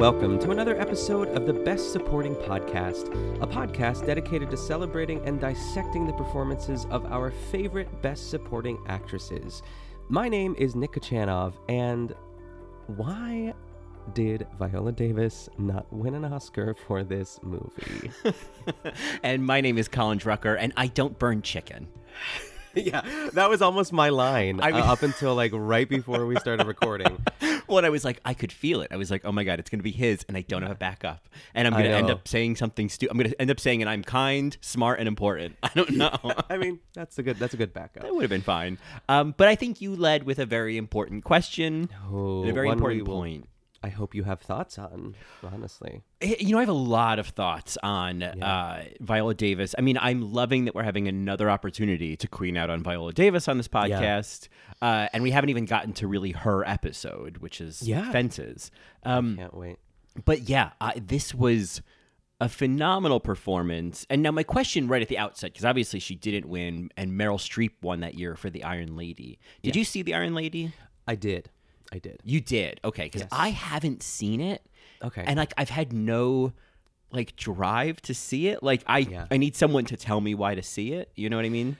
Welcome to another episode of the Best Supporting Podcast, a podcast dedicated to celebrating and dissecting the performances of our favorite Best Supporting actresses. My name is Nick Kachanov, and why did Viola Davis not win an Oscar for this movie? and my name is Colin Drucker, and I don't burn chicken. yeah, that was almost my line I mean- uh, up until like right before we started recording. when I was like, I could feel it. I was like, oh my god, it's gonna be his, and I don't have a backup, and I'm gonna end up saying something stupid. I'm gonna end up saying, and I'm kind, smart, and important. I don't know. I mean, that's a good that's a good backup. That would have been fine. Um, but I think you led with a very important question Oh, and a very important we will- point. I hope you have thoughts on, honestly. Eh, You know, I have a lot of thoughts on uh, Viola Davis. I mean, I'm loving that we're having another opportunity to queen out on Viola Davis on this podcast. Uh, and we haven't even gotten to really her episode, which is Yeah. Fences. Um, Can't wait. but yeah, this was a phenomenal performance. And now my question right at the outset, because obviously she didn't win, and Meryl Streep won that year for The Iron Lady. Did you see The Iron Lady? I did. I did. You did. Okay, because Yes. I haven't seen it. Okay. And like I've had no like drive to see it. Like I Yeah. I need someone to tell me why to see it. You know what I mean?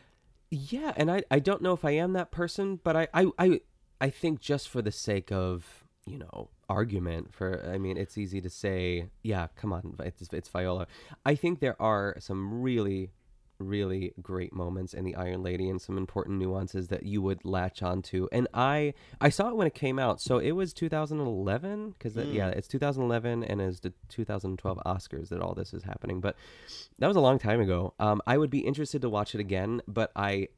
Yeah, and I, I don't know if I am that person, but I, I, I, I think just for the sake of you know argument, for I mean, it's easy to say, yeah, come on, it's it's Viola. I think there are some really, really great moments in the Iron Lady and some important nuances that you would latch onto. And I I saw it when it came out, so it was 2011 because yeah, it's 2011 and it's the 2012 Oscars that all this is happening. But that was a long time ago. Um, I would be interested to watch it again, but I,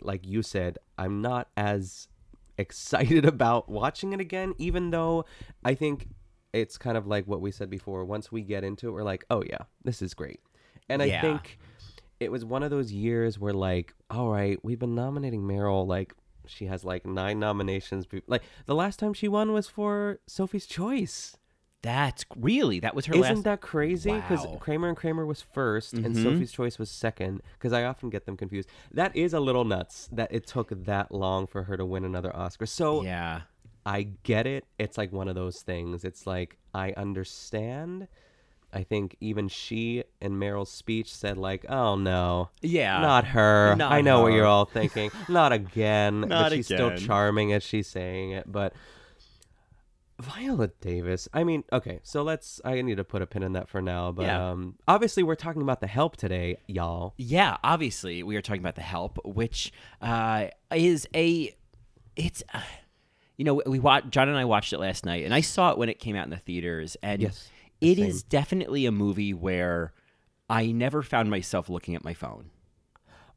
like you said, I'm not as excited about watching it again, even though I think it's kind of like what we said before. Once we get into it, we're like, oh yeah, this is great. And I think it was one of those years where like, all right, we've been nominating Meryl like she has like nine nominations. Like the last time she won was for Sophie's Choice. That's really that was her Isn't last that crazy? Because Wow. Kramer and Kramer was 1st and Mhm. Sophie's Choice was second. Because I often get them confused. That is a little nuts that it took that long for her to win another Oscar. So Yeah. I get it. It's like one of those things. It's like I understand. I think even she in Meryl's speech said like, "Oh no, Yeah. not her. Not I know what you're all thinking. Not again." Not but she's again. still charming as she's saying it. But Viola Davis. I mean, okay, so let's. I need to put a pin in that for now. But Yeah. um, obviously, we're talking about the help today, y'all. Yeah, obviously we are talking about the help, which uh, is a it's uh, you know we watched John and I watched it last night, and I saw it when it came out in the theaters, and Yes, it same. is definitely a movie where I never found myself looking at my phone.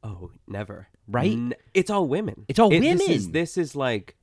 Oh, never. Right? N- it's all women. It's all It- This is, women. this is like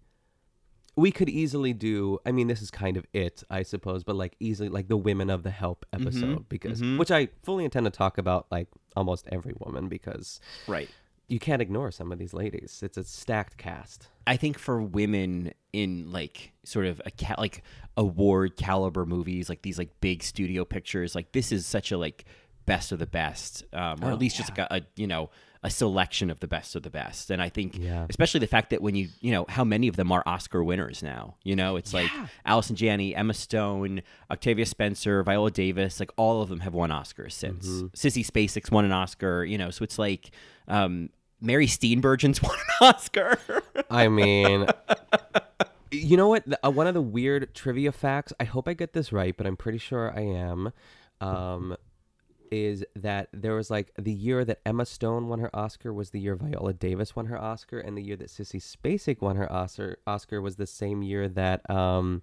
we could easily do. I mean, this is kind of it, I suppose, but like easily like the women of the help Mm-hmm. episode because which I fully intend to talk about like almost every woman because Right. You can't ignore some of these ladies. It's a stacked cast. I think for women in like sort of a ca- like award caliber movies, like these like big studio pictures, like this is such a like best of the best, um, or Oh, at least just like a, a you know a selection of the best of the best. And I think, Yeah. especially the fact that when you you know how many of them are Oscar winners now. You know, it's like Allison Janney, Emma Stone, Octavia Spencer, Viola Davis, like all of them have won Oscars since. Mm-hmm. Sissy Spacek's won an Oscar. You know, so it's like. Um, Mary Steenburgen's won an Oscar. I mean, you know what? The- uh, one of the weird trivia facts. I hope I get this right, but I'm pretty sure I am. Um, is that there was like the year that Emma Stone won her Oscar was the year Viola Davis won her Oscar, and the year that Sissy Spacek won her Oscar Oscar was the same year that um,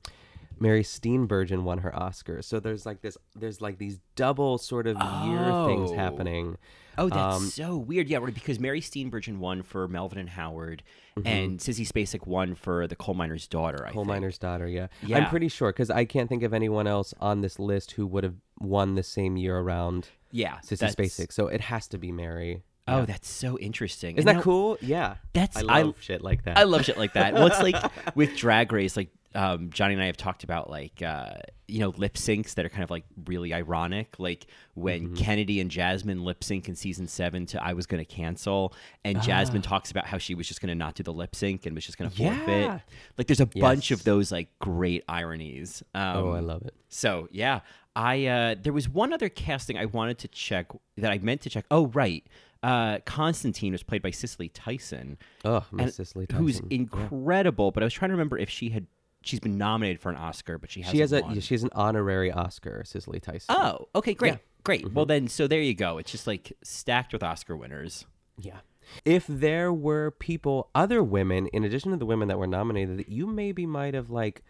Mary Steenburgen won her Oscar. So there's like this, there's like these double sort of year things Oh. happening. Oh, that's Um, so weird. Yeah, right, because Mary Steenburgen won for Melvin and Howard, and Sissy Spacek won for The Coal Miner's Daughter. I Coal think. Miner's Daughter, yeah. yeah, I'm pretty sure because I can't think of anyone else on this list who would have won the same year around Yeah, Sissy Spacek. So it has to be Mary. Oh, Yeah. that's so interesting. Isn't And that now- cool? Yeah. That's I I- love shit like that. I love shit like that. Well, it's like with Drag Race, like um, Johnny and I have talked about, like uh, you know, lip syncs that are kind of like really ironic. Like when Mm-hmm. Kennedy and Jasmine lip sync in season seven to "I Was Gonna Cancel," and Jasmine talks about how she was just gonna not do the lip sync and was just gonna forfeit. Like there's a bunch of those like great ironies. Um, oh, I love it. So yeah, I uh, there was one other casting I wanted to check that I meant to check. Oh right, uh, Constantine was played by Cicely Tyson. Oh, Cicely who's Tyson. Yeah. incredible. But I was trying to remember if she had she's been nominated for an Oscar, but she hasn't. She has a won. she has an honorary Oscar, Cicely Tyson. Oh, okay, great, Yeah. great. Mm-hmm. Well then, so there you go. It's just like stacked with Oscar winners. Yeah. If there were people, other women, in addition to the women that were nominated, that you maybe might have like,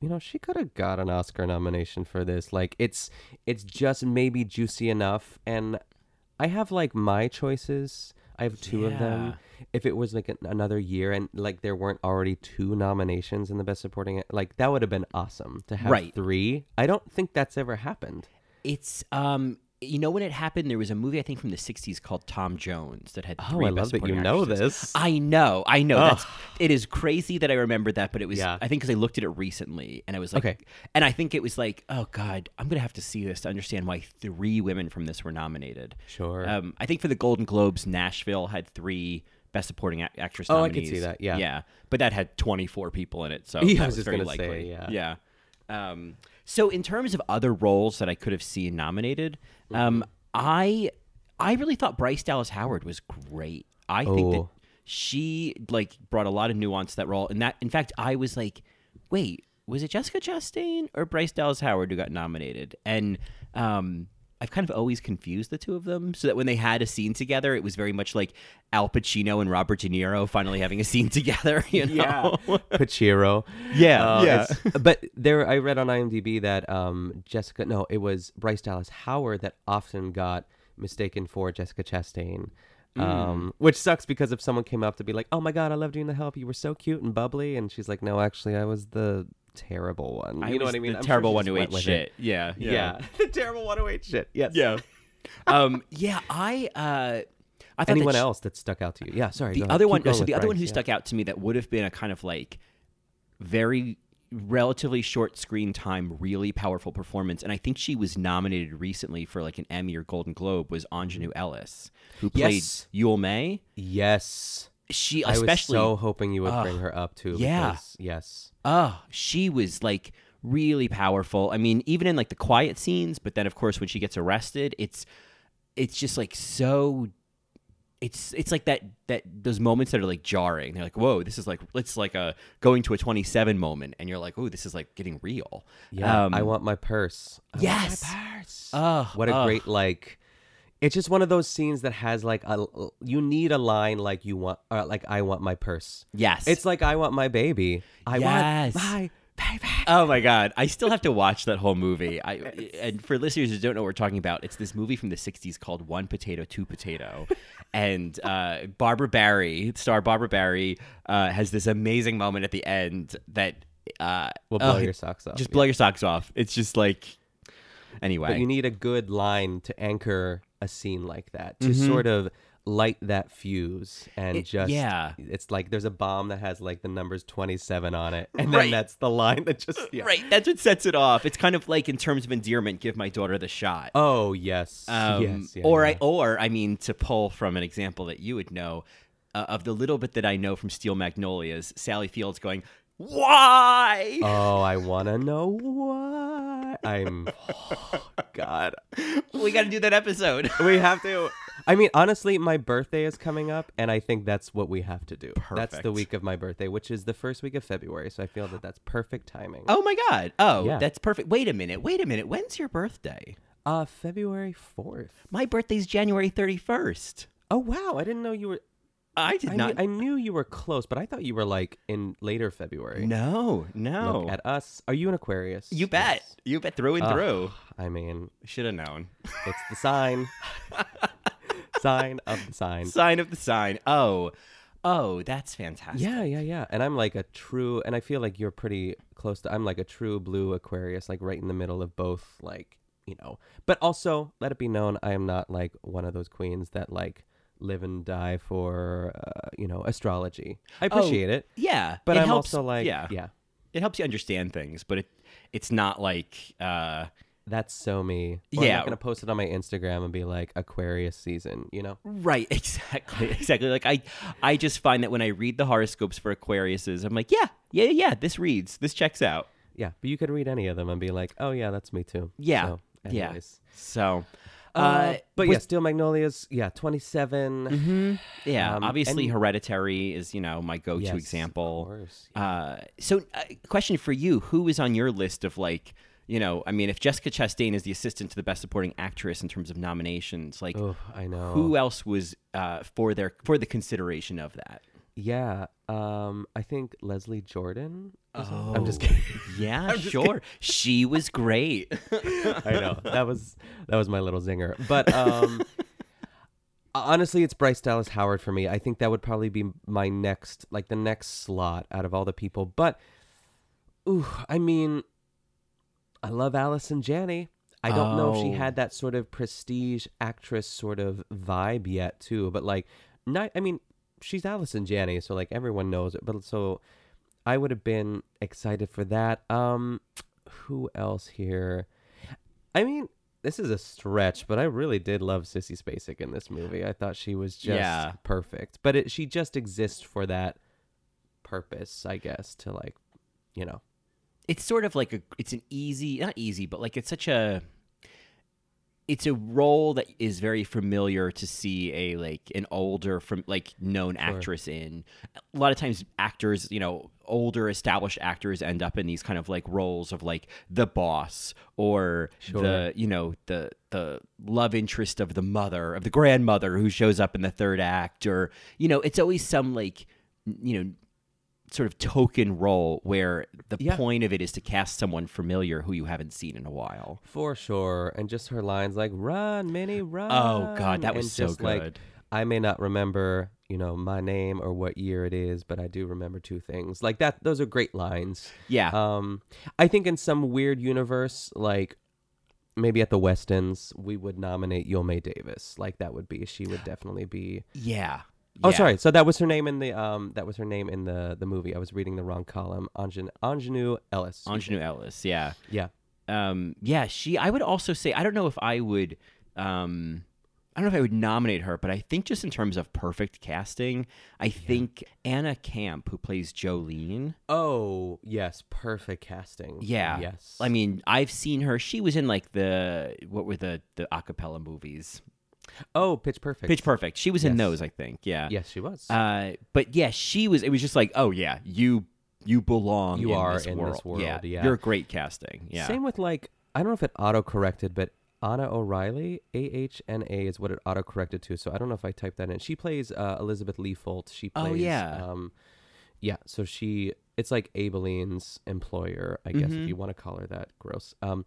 you know, she could have got an Oscar nomination for this. Like, it's it's just maybe juicy enough. And I have like my choices. I have two of them. If it was like an, another year and like there weren't already two nominations in the Best Supporting, like that would have been awesome to have Right. three. I don't think that's ever happened. It's um. You know when it happened, there was a movie I think from the '60s called Tom Jones that had Oh, three I Best love that you know Actresses. this. I know, I know. That's it is crazy that I remember that, but it was Yeah. I think because I looked at it recently and I was like, Okay. and I think it was like, oh god, I'm gonna have to see this to understand why three women from this were nominated. Sure. Um, I think for the Golden Globes, Nashville had three Best Supporting Ac- Actress Oh, I nominees. could see that, yeah. yeah, but that had 24 people in it, so Yeah, that I was was very gonna say, likely. yeah. yeah. Um, so in terms of other roles that I could have seen nominated, Mm-hmm. um, I I really thought Bryce Dallas Howard was great. I think that Oh. she like brought a lot of nuance to that role, and that in fact I was like, wait, was it Jessica Chastain or Bryce Dallas Howard who got nominated? And um, I've kind of always confused the two of them, so that when they had a scene together, it was very much like Al Pacino and Robert De Niro finally having a scene together. You know? Pachiro. Yeah, Uh, yeah. but there, I read on IMDb that um, Jessica, no, it was Bryce Dallas Howard that often got mistaken for Jessica Chastain. Mm. Um, which sucks because if someone came up to be like, "Oh my God, I loved you in The Help. You were so cute and bubbly," and she's like, "No, actually, I was the terrible one." You know was what I mean? The I'm terrible she one who ate shit. it. Yeah, Yeah, the terrible one who ate shit. Yes. yeah. um, yeah, I uh, I thought Anyone that she- else that stuck out to you? Yeah. Sorry. the go ahead. other Keep one going so with the other one Bryce, who yeah. stuck out to me that would have been a kind of like very relatively short screen time really powerful performance and i think she was nominated recently for like an emmy or golden globe was Aunjanue Ellis who played Yes. Yule Mae Yes. She I was especially so hoping you would Ugh, bring her up too. yeah. Because, yes. Oh, she was like really powerful. I mean, even in like the quiet scenes, but then of course when she gets arrested, it's it's just like so it's it's like that that those moments that are like jarring. They're like, "Whoa, this is like it's like a going to a 27 moment." And you're like, "Oh, this is like getting real." Yeah. Um, I want my purse. I Yes. purse. Ugh, what a ugh. great like it's just one of those scenes that has like a you need a line like you want uh, like i want my purse Yes. it's like i want my baby i Yes. want my baby Oh my god, I still have to watch that whole movie. I and for listeners who don't know what we're talking about, it's this movie from the '60s called One Potato, Two Potato, and uh, Barbara Barrie, star Barbara Barrie, uh, has this amazing moment at the end that uh, will blow oh, your socks off Just yeah. blow your socks off. It's just like anyway. but you need a good line to anchor a scene like that to Mhm. sort of light that fuse and It- just yeah. it's like there's a bomb that has like the numbers 27 on it and Right. then that's the line that just yeah. Right, that's what sets it off. It's kind of like in terms of endearment, give my daughter the shot. oh yes Um, yes yeah, or yeah. I, or I mean, to pull from an example that you would know, uh, of the little bit that I know from Steel Magnolias, Sally Fields going, "Why?" oh i want to know why i'm god we got to do that episode. we have to i mean honestly my birthday is coming up and i think that's what we have to do Perfect. that's the week of my birthday which is the first week of february so i feel that that's perfect timing oh my god! Oh, Yeah. that's perfect. Wait a minute. Wait a minute. When's your birthday? Uh, February fourth. My birthday's January 31st. Oh wow! I didn't know you were. I did I, not. knew, I knew you were close, but I thought you were like in later February. no, no. Look at us. Are you an Aquarius? you bet. Yes. You bet through and Ugh, through. I mean, Should have known. it's the sign. sign of the sign. Sign of the sign. Oh, oh, that's fantastic. Yeah, yeah, yeah. And I'm like a true, and I feel like you're pretty close to. I'm like a true blue Aquarius, like right in the middle of both. Like you know, but also let it be known, I am not like one of those queens that like live and die for uh, you know astrology. I appreciate it, Yeah, but it I'm helps- also like, yeah, yeah, It helps you understand things, but it it's not like uh that's so me. Or I'm gonna post it on my Instagram and be like Aquarius season. You know, right exactly exactly like I I just find that when I read the horoscopes for Aquariuses, I'm like, yeah, yeah, yeah, this reads, this checks out. yeah. But you could read any of them and be like, oh yeah, that's me too. Yeah, So, yeah. So, Uh, uh, but yeah, Steel Magnolias, yeah, 27. yeah, Um, obviously and- Hereditary is you know my go-to Yes, of example. course, Uh, so, uh, question for you: Who is on your list of like? You know, I mean, if Jessica Chastain is the assistant to the Best Supporting Actress in terms of nominations, like Oh, I know. who else was uh, for their for the consideration of that? Yeah, um, I think Leslie Jordan. on- I'm just Oh, kidding. Yeah, just sure. She was great. I know that was that was my little zinger, but um, honestly, it's Bryce Dallas Howard for me. I think that would probably be my next, like the next slot out of all the people. But, ooh, I mean, I love Allison Janney. I don't know if she Oh. had that sort of prestige actress sort of vibe yet, too. But like, not. I mean, she's Allison Janney, so like everyone knows it. But so, I would have been excited for that. Um, who else here? I mean, this is a stretch, but I really did love Sissy Spacek in this movie. I thought she was just Yeah. perfect. But it, she just exists for that purpose, I guess, to like, you know. it's sort of like a it's an easy not easy but like it's such a it's a role that is very familiar to see a like an older from like known actress in a lot of times actors you know older established actors end up in these kind of like roles of like the boss or Sure. the you know the the love interest of the mother of the grandmother who shows up in the third act or you know it's always some like you know sort of token role where the Yeah. point of it is to cast someone familiar who you haven't seen in a while. For sure. And just her lines like, run, Minnie, run. Oh, God, that was And so just, like, good. I may not remember, you know, my name or what year it is, but I do remember two things. Like that, those are great lines. Yeah. Um, I think in some weird universe, like maybe at the Westons, we would nominate Yome Davis. Like that would be, she would definitely be. Yeah. Oh, Yeah. sorry. So that was her name in the um, that was her name in the the movie. I was reading the wrong column. Anjan Aunjanue Ellis. Aunjanue Ellis, yeah. Yeah. Um, yeah, she I would also say I don't know if I would um I don't know if I would nominate her, but I think just in terms of perfect casting, I think Anna Camp, who plays Jolene. Oh yes, perfect casting. Yeah. Yes. I mean, I've seen her. She was in like the what were the the acapella movies? Oh, Pitch Perfect. Pitch Perfect. She was in Yes. those, I think. Yeah. Yes, she was. Uh, but yeah, she was. It was just like, oh yeah, you you belong. You in are this in world. this world, Yeah, yeah. you're great casting. Yeah. Same with like I don't know if it auto corrected, but Ahna O'Reilly, A H N A is what it auto corrected to. So I don't know if I typed that in. She plays uh, Elizabeth Leefolt. She Oh, plays. yeah. Um, yeah. So she, it's like Aibileen's employer, I guess, if you want to call her that. Gross. Um,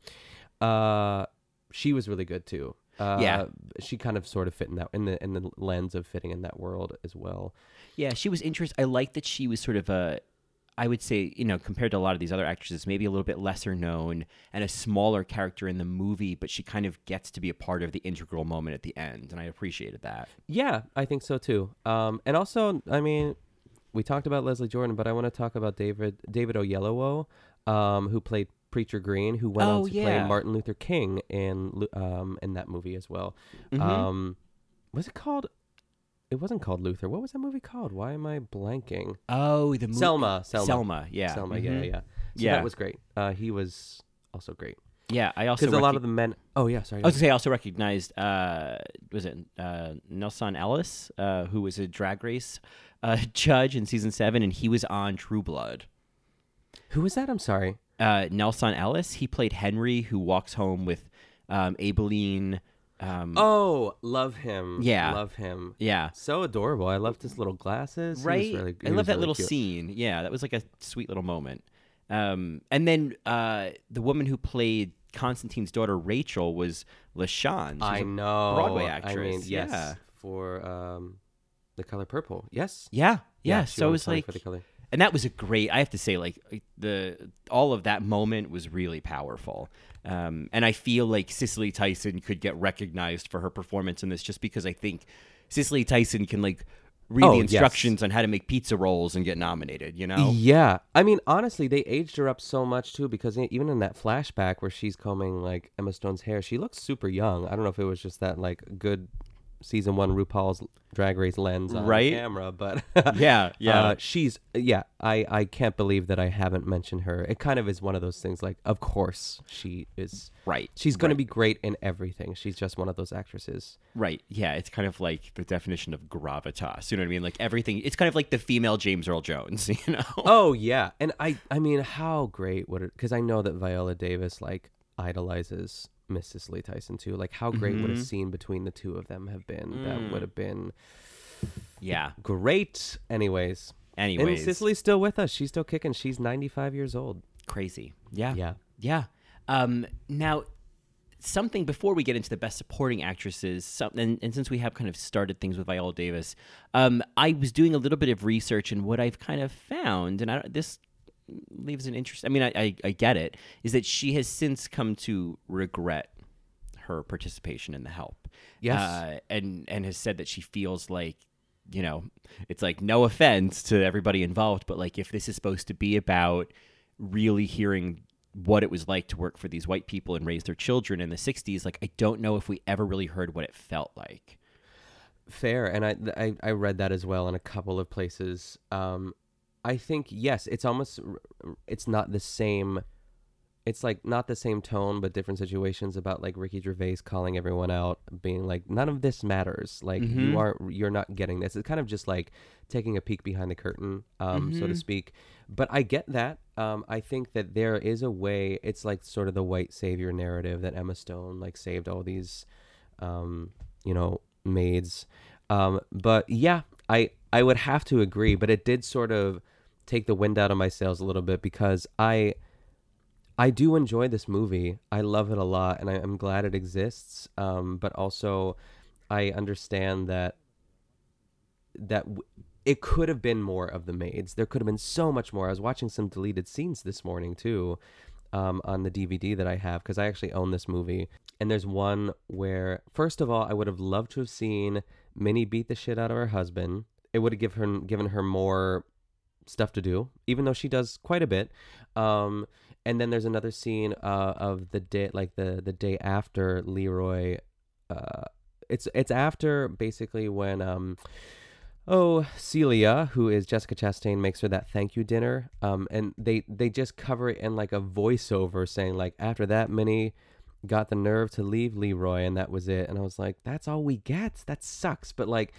uh, she was really good too. Uh, Yeah. She kind of sort of fit in that in the in the lens of fitting in that world as well. Yeah, she was interesting. I like that she was sort of a, I would say, you know, compared to a lot of these other actresses, maybe a little bit lesser known and a smaller character in the movie, but she kind of gets to be a part of the integral moment at the end, and I appreciated that. Yeah, I think so too. Um, and also, I mean, we talked about Leslie Jordan, but I want to talk about David David Oyelowo, um, who played Preacher Green, who went Oh, on to yeah. play Martin Luther King in um, in that movie as well. Mhm. Um, was it called? It wasn't called Luther. What was that movie called? Why am I blanking? Oh, the movie. Selma. Selma. Selma, yeah. Selma. Yeah, Mhm. yeah, yeah. So Yeah. that was great. Uh, he was also great Yeah, I also because a lot of the men. Oh yeah, sorry. I was gonna say I also recognized uh, was it uh, Nelsan Ellis, uh, who was a drag race uh, judge in season seven, and he was on True Blood. Who was that? I'm sorry. Uh, Nelsan Ellis, he played Henry, who walks home with um, Aibileen. Um, Oh, love him. Yeah. love him. yeah, So adorable. I loved his little glasses. Right. really- I love that really little cute. scene. Yeah, that was like a sweet little moment. Um, and then uh, the woman who played Constantine's daughter Rachel was LaChanze. She was I a know. Broadway I actress. mean, yes, Yeah. for um, the color purple. Yes. Yeah, yeah. she so it was like, for the color. And that was a great. I have to say, like the all of that moment was really powerful. Um, and I feel like Cicely Tyson could get recognized for her performance in this, just because I think Cicely Tyson can like read Oh, the yes. instructions on how to make pizza rolls and get nominated. You know? Yeah, I mean, honestly, they aged her up so much too because even in that flashback where she's combing like Emma Stone's hair, she looks super young. I don't know if it was just that like good season one RuPaul's Drag Race lens on Right. camera, but Yeah, yeah. uh, she's yeah. I I can't believe that I haven't mentioned her. It kind of is one of those things. Like, of course she is Right. She's going to be great in everything. She's just one of those actresses. Right. Yeah. It's kind of like the definition of gravitas. You know what I mean? Like everything. It's kind of like the female James Earl Jones. You know? Oh yeah, and I I mean, how great would it? Because I know that Viola Davis like idolizes Miss Cicely Tyson too. Like, how great would a Mhm. scene between the two of them have been? That Mm. would have been Yeah. great. Anyways, Anyways. and Cicely's still with us. She's still kicking. She's ninety five years old. Crazy. Yeah. Yeah. Yeah. Um, now, something before we get into the best supporting actresses, something, and, and since we have kind of started things with Viola Davis, um, I was doing a little bit of research, and what I've kind of found, and I, don't- this leaves an interest. I mean, I, I, I get it, is that she has since come to regret her participation in the help. Yes. uh, and and has said that she feels like you know it's like no offense to everybody involved but like if this is supposed to be about really hearing what it was like to work for these white people and raise their children in the 60s like i don't know if we ever really heard what it felt like Fair, and I, I I read that as well in a couple of places. Um, I think yes, it's almost it's not the same. It's like not the same tone, but different situations about like Ricky Gervais calling everyone out, being like, "None of this matters. Like Mhm. you aren't, you're not getting this." It's kind of just like taking a peek behind the curtain, um, so to Mhm. speak. But I get that. Um, I think that there is a way. It's like sort of the white savior narrative that Emma Stone like saved all these, um, you know, maids. Um, but yeah, I I would have to agree. But it did sort of take the wind out of my sails a little bit because I I do enjoy this movie. I love it a lot, and I, I'm glad it exists. Um, but also, I understand that that w- it could have been more of the maids. There could have been so much more. I was watching some deleted scenes this morning too, um, on the DVD that I have because I actually own this movie. And there's one where, first of all, I would have loved to have seen Minnie beat the shit out of her husband. It would have given her given her more stuff to do, even though she does quite a bit. Um, and then there's another scene uh, of the day, like the the day after Leroy. Uh, it's it's after basically when um, oh Celia, who is Jessica Chastain, makes her that thank you dinner. Um, and they they just cover it in like a voiceover saying like after that Minnie got the nerve to leave Leroy and that was it. And I was like, that's all we get. That sucks. But like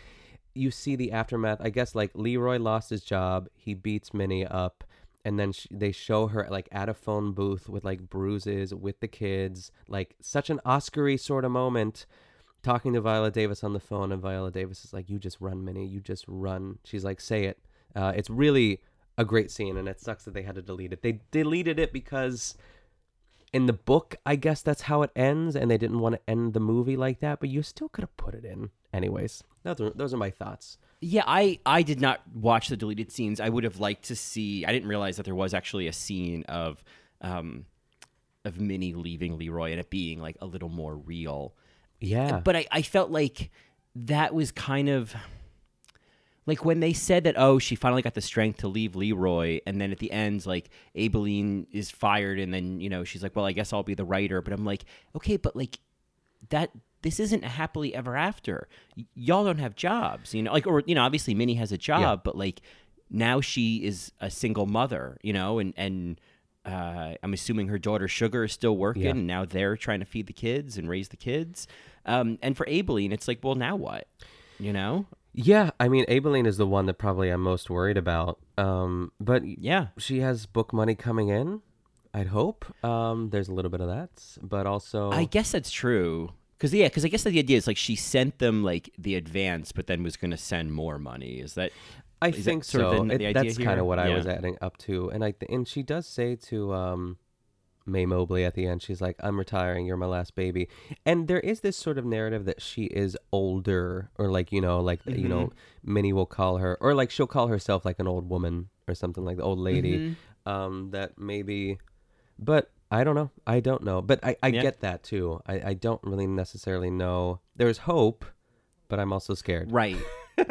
you see the aftermath. I guess like Leroy lost his job. He beats Minnie up, and then they show her like at a phone booth with like bruises with the kids, like such an Oscar-y sort of moment. Talking to Viola Davis on the phone, and Viola Davis is like, "You just run, Minnie. You just run." She's like, "Say it." Uh, it's really a great scene, and it sucks that they had to delete it. They deleted it because in the book, I guess that's how it ends, and they didn't want to end the movie like that. But you still could have put it in, anyways. Those are, those are my thoughts. Yeah, I I did not watch the deleted scenes. I would have liked to see. I didn't realize that there was actually a scene of um of Minnie leaving Leroy and it being like a little more real. Yeah. But I I felt like that was kind of like when they said that oh she finally got the strength to leave Leroy and then at the end like Aibileen is fired and then you know she's like well I guess I'll be the writer but I'm like okay but like that this isn't a happily ever after Y- y'all don't have jobs you know like or you know obviously Minnie has a job but like now she is a single mother you know and and uh, I'm assuming her daughter Sugar is still working, Yeah. and now they're trying to feed the kids and raise the kids. Um, and for Aibileen, it's like, well, now what? You know? Yeah, I mean, Aibileen is the one that probably I'm most worried about. Um, but Yeah. she has book money coming in. I'd hope. Um, there's a little bit of that, but also I guess that's true. Cause yeah, because I guess the idea is like she sent them like the advance, but then was going to send more money. Is that? I is that think sort so. of the, It- the idea that's kind of what I was adding up to, and I th- and she does say to um, Mae Mobley at the end, she's like, "I'm retiring. You're my last baby," and there is this sort of narrative that she is older, or like you know, like you know, Mm-hmm. Minnie will call her, or like she'll call herself like an old woman or something like the old lady. Mm-hmm. Um, that maybe, but I don't know. I don't know, but I I Yeah. get that too. I I don't really necessarily know. There's hope, but I'm also scared. Right.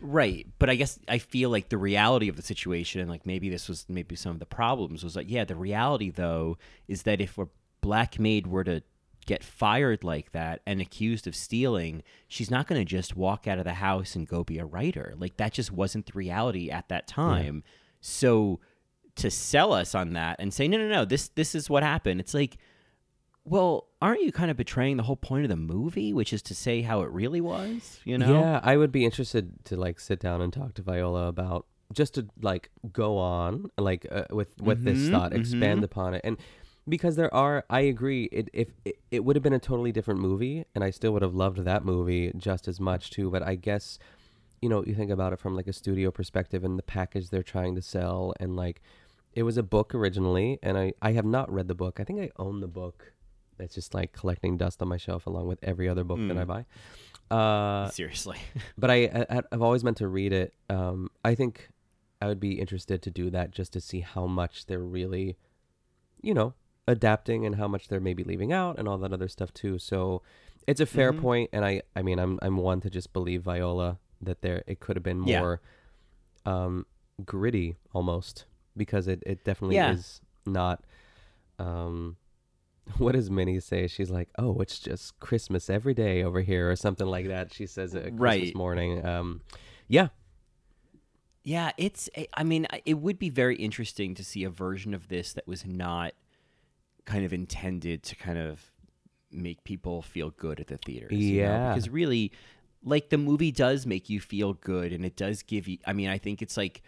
right. But I guess I feel like the reality of the situation, and like maybe this was maybe some of the problems, was like, yeah, the reality though is that if a black maid were to get fired like that and accused of stealing, she's not going to just walk out of the house and go be a writer. Like that just wasn't the reality at that time. So to sell us on that and say, no, no, no, this this is what happened. It's like, well, aren't you kind of betraying the whole point of the movie, which is to say how it really was? You know? Yeah, I would be interested to like sit down and talk to Viola about just to like go on like uh, with with this Mhm, thought, expand mhm. upon it, and because there are, I agree. It if it, it would have been a totally different movie, and I still would have loved that movie just as much too. But I guess you know you think about it from like a studio perspective and the package they're trying to sell, and like it was a book originally, and I I have not read the book. I think I own the book. It's just like collecting dust on my shelf along with every other book that I buy. Uh, Seriously. but I, I I've always meant to read it. Um, I think I would be interested to do that just to see how much they're really, you know, adapting and how much they're maybe leaving out and all that other stuff too. So it's a fair Mhm. point, and I I mean I'm I'm one to just believe Viola that there it could have been Yeah. more um, gritty almost because it it definitely Yeah. is not. Um, what does Minnie say? She's like, "Oh, it's just Christmas every day over here," or something like that. She says it Christmas Right. morning. Um, yeah, Yeah, it's. I- I mean, it would be very interesting to see a version of this that was not kind of intended to kind of make people feel good at the theaters. you know? Yeah. because really, like the movie does make you feel good, and it does give you. I mean, I think it's like.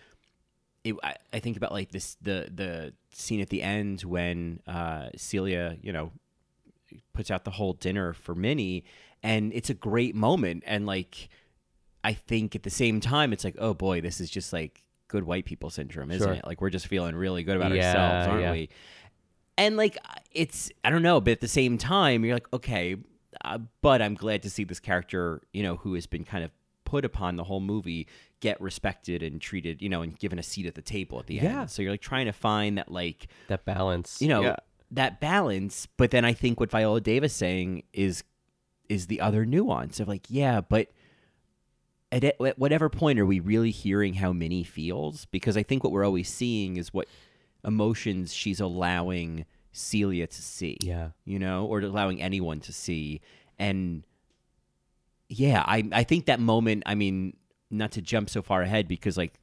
It, I, I think about like this the the scene at the end when uh, Celia, you know, puts out the whole dinner for Minnie, and it's a great moment. And like, I think at the same time, it's like, oh boy, this is just like good white people syndrome, isn't Sure. it? Like we're just feeling really good about Yeah, ourselves, aren't yeah. we? And like, it's I don't know, but at the same time, you're like, okay, uh, but I'm glad to see this character, you know, who has been kind of put upon the whole movie get respected and treated, you know, and given a seat at the table at the Yeah. end. So you're like trying to find that like that balance. you know Yeah. that balance but then i think what viola davis saying is is the other nuance of like yeah but at, at whatever point are we really hearing how minnie feels because i think what we're always seeing is what emotions she's allowing celia to see Yeah. you know or allowing anyone to see and yeah i i think that moment i mean not to jump so far ahead because like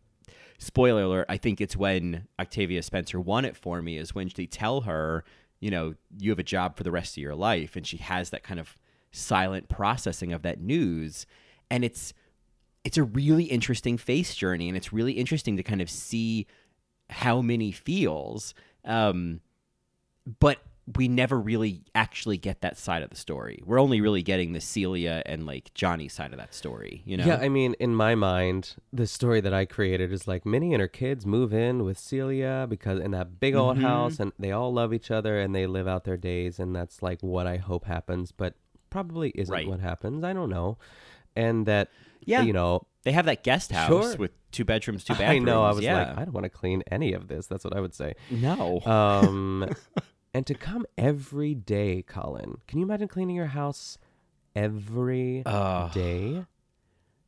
spoiler alert i think it's when octavia spencer won it for me is when they tell her you know you have a job for the rest of your life and she has that kind of silent processing of that news. And it's it's a really interesting face journey and it's really interesting to kind of see how many feels. Um but we never really actually get that side of the story we're only really getting the celia and like johnny side of that story you know Yeah, I mean, in my mind, the story that I created is like Minnie and her kids move in with Celia because in that big old Mhm. house, and they all love each other and they live out their days, and that's like what I hope happens, but probably isn't Right. what happens. I don't know, and that Yeah. you know, they have that guest house Sure. with two bedrooms two I know. I was yeah. like, I don't want to clean any of this. That's what I would say. no Um, and to come every day, Colin. Can you imagine cleaning your house every day? Ugh.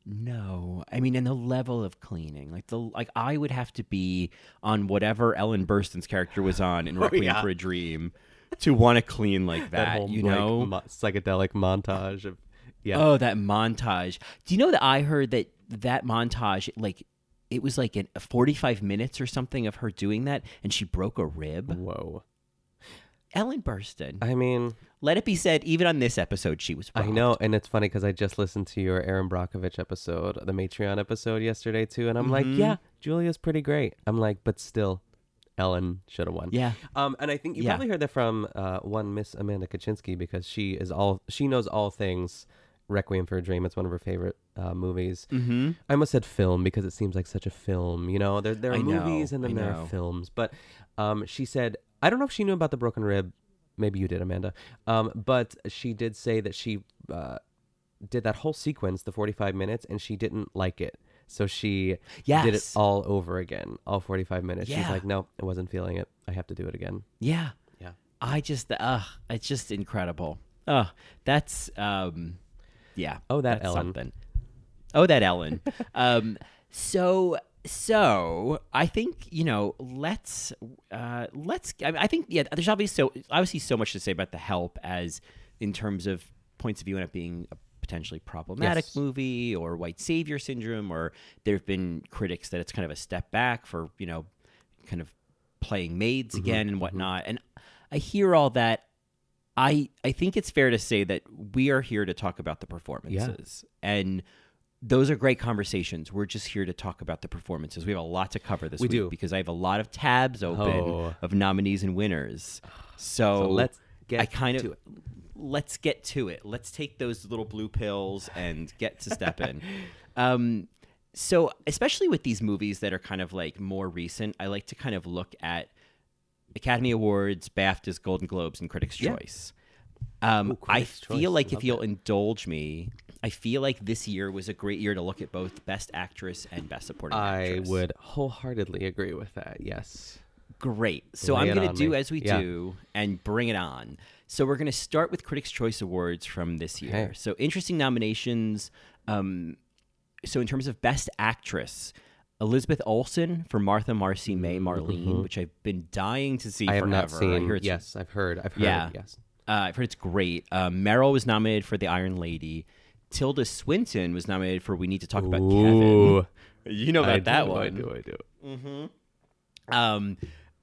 No, I mean, and the level of cleaning, like the like, I would have to be on whatever Ellen Burstyn's character was on in oh, Requiem Oh, yeah. for a Dream to want to clean like that. whole you like, know? mo- psychedelic montage of yeah. Oh, that montage. Do you know that I heard that that montage, like, it was like an, 45 minutes or something of her doing that, and she broke a rib. Whoa. Ellen Burstyn. I mean, Let it be said, even on this episode, she was. I know, and it's funny because I just listened to your Erin Brockovich episode, the Matreon episode yesterday too, and I'm like, Mhm. yeah, Julia's pretty great. I'm like, but still, Ellen should have won. Yeah. Um, and I think you Yeah. probably heard that from uh, one Miss Amanda Kaczynski because she is all she knows all things Requiem for a Dream. It's one of her favorite uh, movies. Mm-hmm. I almost said film because it seems like such a film. You know, there there are I know, movies and then I there know. are films. But um, she said I don't know if she knew about the broken rib. Maybe you did, Amanda. Um, but she did say that she uh, did that whole sequence, the forty-five minutes, and she didn't like it. So she did it all over again, all forty-five minutes. She's like, no, I wasn't feeling it. I have to do it again. Yeah. Yeah. I just uh it's just incredible. Uh that's um yeah. Oh, that Ellen. something. Oh that Ellen. um so so I think, you know, let's uh let's I, I think yeah, there's obviously so obviously so much to say about the help as in terms of points of view on it being a potentially problematic Yes. movie or white savior syndrome or there've been critics that it's kind of a step back for, you know, kind of playing maids Mm-hmm, again and whatnot. And I hear all that. I I think it's fair to say that we are here to talk about the performances. And those are great conversations. We're just here to talk about the performances. We have a lot to cover this We week do. because I have a lot of tabs open Oh. of nominees and winners. So, So let's get I kind of to it. let's get to it. Let's take those little blue pills and get to step in. Um, so, especially with these movies that are kind of like more recent, I like to kind of look at Academy Awards, BAFTAs, Golden Globes, and Critics' Yeah. Choice. Um, Ooh, I feel Choice, like love if you'll that. indulge me, I feel like this year was a great year to look at both Best Actress and Best Supporting actress. I Actress. would wholeheartedly agree with that. Yes. Great. So Lay I'm going to do me. as we Yeah. do and bring it on. So we're going to start with Critics' Choice Awards from this year. Okay. So interesting nominations. Um, so in terms of Best Actress, Elizabeth Olsen for Martha, Marcy, May, Marlene, which I've been dying to see Mm-hmm. I have not seen. hear it's yes, I've heard. I've heard. Yeah. Yes. Uh, I've heard it's great. Uh, Meryl was nominated for The Iron Lady. Tilda Swinton was nominated for We Need to Talk About Ooh. Kevin. You know about I that do, one. I do. I do. Um,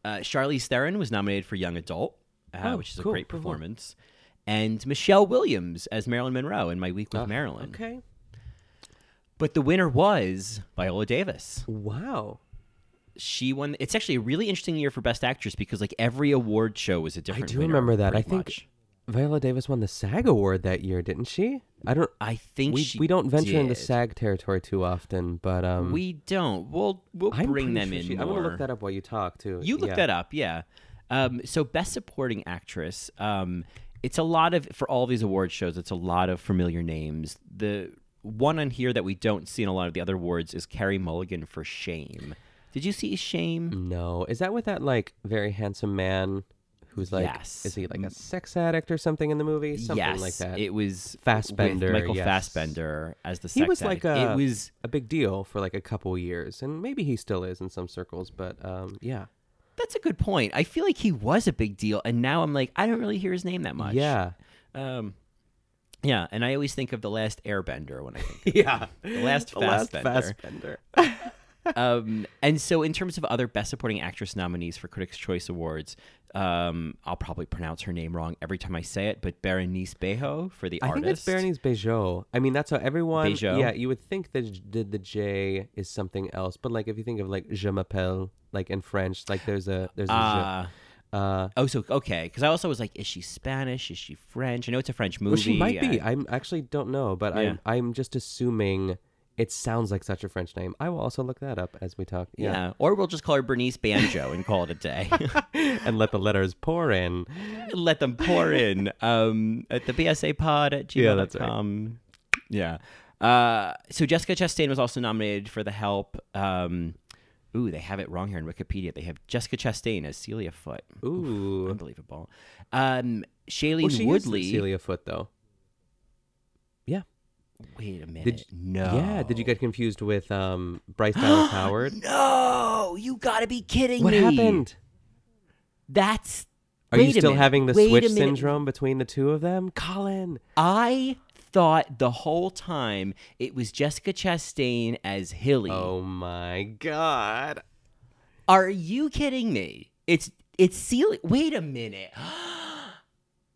uh, Charlize Theron was nominated for Young Adult, uh, Oh, which is cool, a great cool, performance. And Michelle Williams as Marilyn Monroe in My Week with Ah, Marilyn. Okay. But the winner was Viola Davis. Wow. She won. It's actually a really interesting year for Best Actress because like every award show was a different. I do remember that. I think much. Viola Davis won the SAG award that year, didn't she? I don't. I think we, she we don't venture into did. SAG territory too often, but um, We don't. We'll we'll I'm bring them sure in she- I'm gonna look that up while you talk too. You look yeah. that up, yeah. Um, so best supporting actress. Um, it's a lot of for all these award shows. It's a lot of familiar names. The one on here that we don't see in a lot of the other awards is Carey Mulligan for Shame. Did you see Shame? No, is that with that like very handsome man who's like? Yes. Is he like a sex addict or something in the movie? Something yes, like that. It was Fassbender, Michael yes. Fassbender as the sex. he was like a it was a big deal for like a couple years, and maybe he still is in some circles. But um, yeah, that's a good point. I feel like he was a big deal, and now I'm like I don't really hear his name that much. yeah, Um. Yeah, and I always think of the last Airbender when I think. yeah. The last The last Fassbender. Um, and so, in terms of other Best Supporting Actress nominees for Critics' Choice Awards, um, I'll probably pronounce her name wrong every time I say it, but Berenice Bejo for The I Artist. think it's Berenice Bejo. I mean, that's how everyone. Bejo? Yeah, you would think that the, the J is something else, but like if you think of like Je m'appelle, like in French, like there's a there's a Uh, Uh, oh, so okay, because I also was like, is she Spanish? Is she French? I know it's a French movie. well, she might be. I- I'm actually don't know, but Yeah. I'm I'm just assuming it sounds like such a French name. I will also look that up as we talk. yeah. Yeah, or we'll just call her Bernice Banjo and call it a day. and let the letters pour in. Let them pour in um, at the BSA pod at Yeah, that's right. gmail.com. Yeah. Uh, so Jessica Chastain was also nominated for The Help. Um, ooh, they have it wrong here in Wikipedia. They have Jessica Chastain as Celia Foote. Ooh, Unbelievable. Um, Shailene well, she Woodley. is Celia Foote though. Wait a minute. Did no. Yeah. Did you get confused with um Bryce Dallas Howard? No, you got to be kidding What me. What happened? That's. Are you still minute, having the switch syndrome between the two of them, Colin? I thought the whole time it was Jessica Chastain as Hilly. Oh my god. Are you kidding me? It's it's Celia. Wait a minute.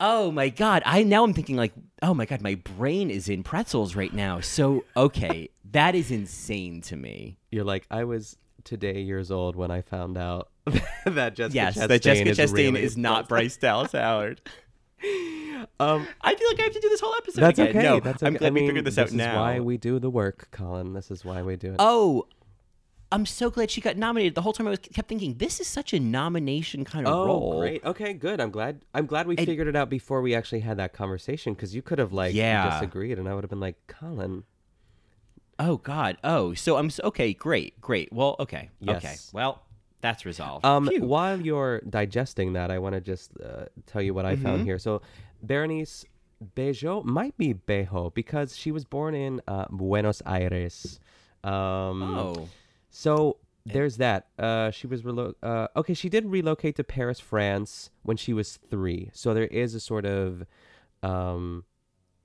Oh my god! I now I'm thinking like, oh my god, my brain is in pretzels right now. So okay, that is insane to me. You're like, I was today years old when I found out that Jessica yes, Chastain that Jessica is Chastain really is not Bryce Dallas Howard. Um, I feel like I have to do this whole episode that's again. okay. No, that's I'm okay. glad I mean, we figured this, this out is now. why we do the work, Colin. This is why we do it. Oh, I'm so glad she got nominated. The whole time I was kept thinking this is such a nomination kind of Oh, role. great. Okay, good. I'm glad. I'm glad we And- figured it out before we actually had that conversation because you could have like Yeah. disagreed, and I would have been like, Colin. Oh God. Oh, so I'm s okay. Great. Great. Well, okay. Okay. Yes. Well, that's resolved. Um, Phew. while you're digesting that, I want to just uh, tell you what I Mm-hmm. found here. So, Berenice Bejo might be Bejo because she was born in uh, Buenos Aires. Um, oh. So there's that. Uh, she was relo- uh, okay. She did relocate to Paris, France, when she was three. So there is a sort of, um,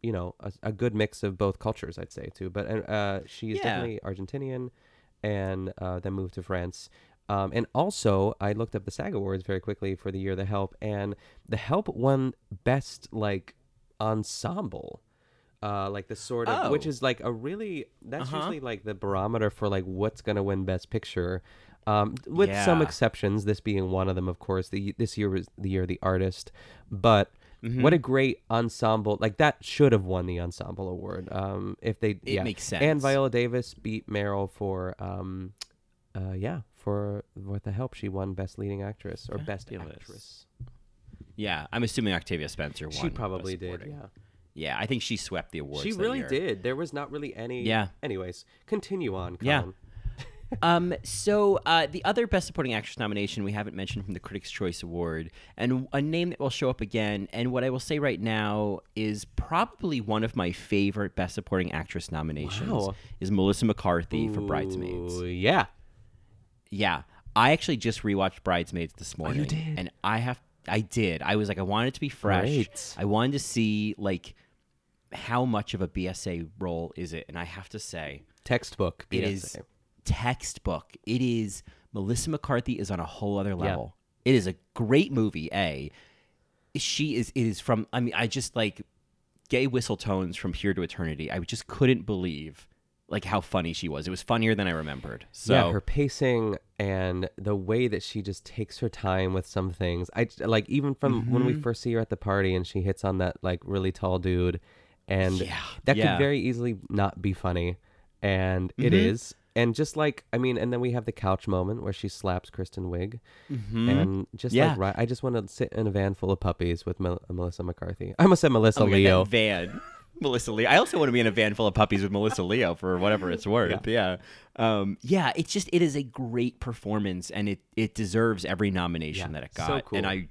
you know, a, a good mix of both cultures, I'd say too. But uh, she is Yeah. definitely Argentinian, and uh, then moved to France. Um, and also, I looked up the SAG Awards very quickly for the year The Help, and The Help won Best like ensemble. Uh, like the sort of, which Oh. is like a really that's Uh-huh. usually like the barometer for like what's gonna win Best Picture, um, with some exceptions. This being one of them, of course. The this year was the year of the artist, but Mm-hmm. what a great ensemble! Like that should have won the ensemble award. Um, if they It yeah. makes And. Viola Davis beat Meryl for um, uh, yeah, for What the Help. She won Best Leading Actress or Best Actress. Yeah, I'm assuming Octavia Spencer won. She probably did. Yeah. Yeah, I think she swept the awards. She really year. did. There was not really any. Yeah. Anyways, continue on. Yeah. Um, so uh, the other Best Supporting Actress nomination we haven't mentioned from the Critics' Choice Award, and a name that will show up again. And what I will say right now is probably one of my favorite Best Supporting Actress nominations Wow. is Melissa McCarthy for Bridesmaids. Yeah. Yeah, I actually just rewatched Bridesmaids this morning, Oh, did? and I have, I did. I was like, I wanted it to be fresh. Great. I wanted to see like how much of a BSA role is it, and I have to say. Textbook. It BSA. is textbook. It is Melissa McCarthy is on a whole other level. It is a great movie. A, she is. It is from. I mean, I just like gay whistle tones from here to eternity. I just couldn't believe like how funny she was. It was funnier than I remembered. So yeah, her pacing and the way that she just takes her time with some things. I like even from when we Mm-hmm. first see her at the party and she hits on that like really tall dude, and Yeah, that yeah. could very easily not be funny, and it Mhm. is. And just like I mean, and then we have the couch moment where she slaps Kristen Wiig, Mhm. and just Yeah. like right, I just want to sit in a van full of puppies with Mel- Melissa McCarthy. I almost said Melissa Oh Leo. van. Melissa Leo. I also want to be in a van full of puppies with Melissa Leo for whatever it's worth. Yeah. Um, yeah, it's just it is a great performance and it it deserves every nomination Yeah, that it got. so cool. And I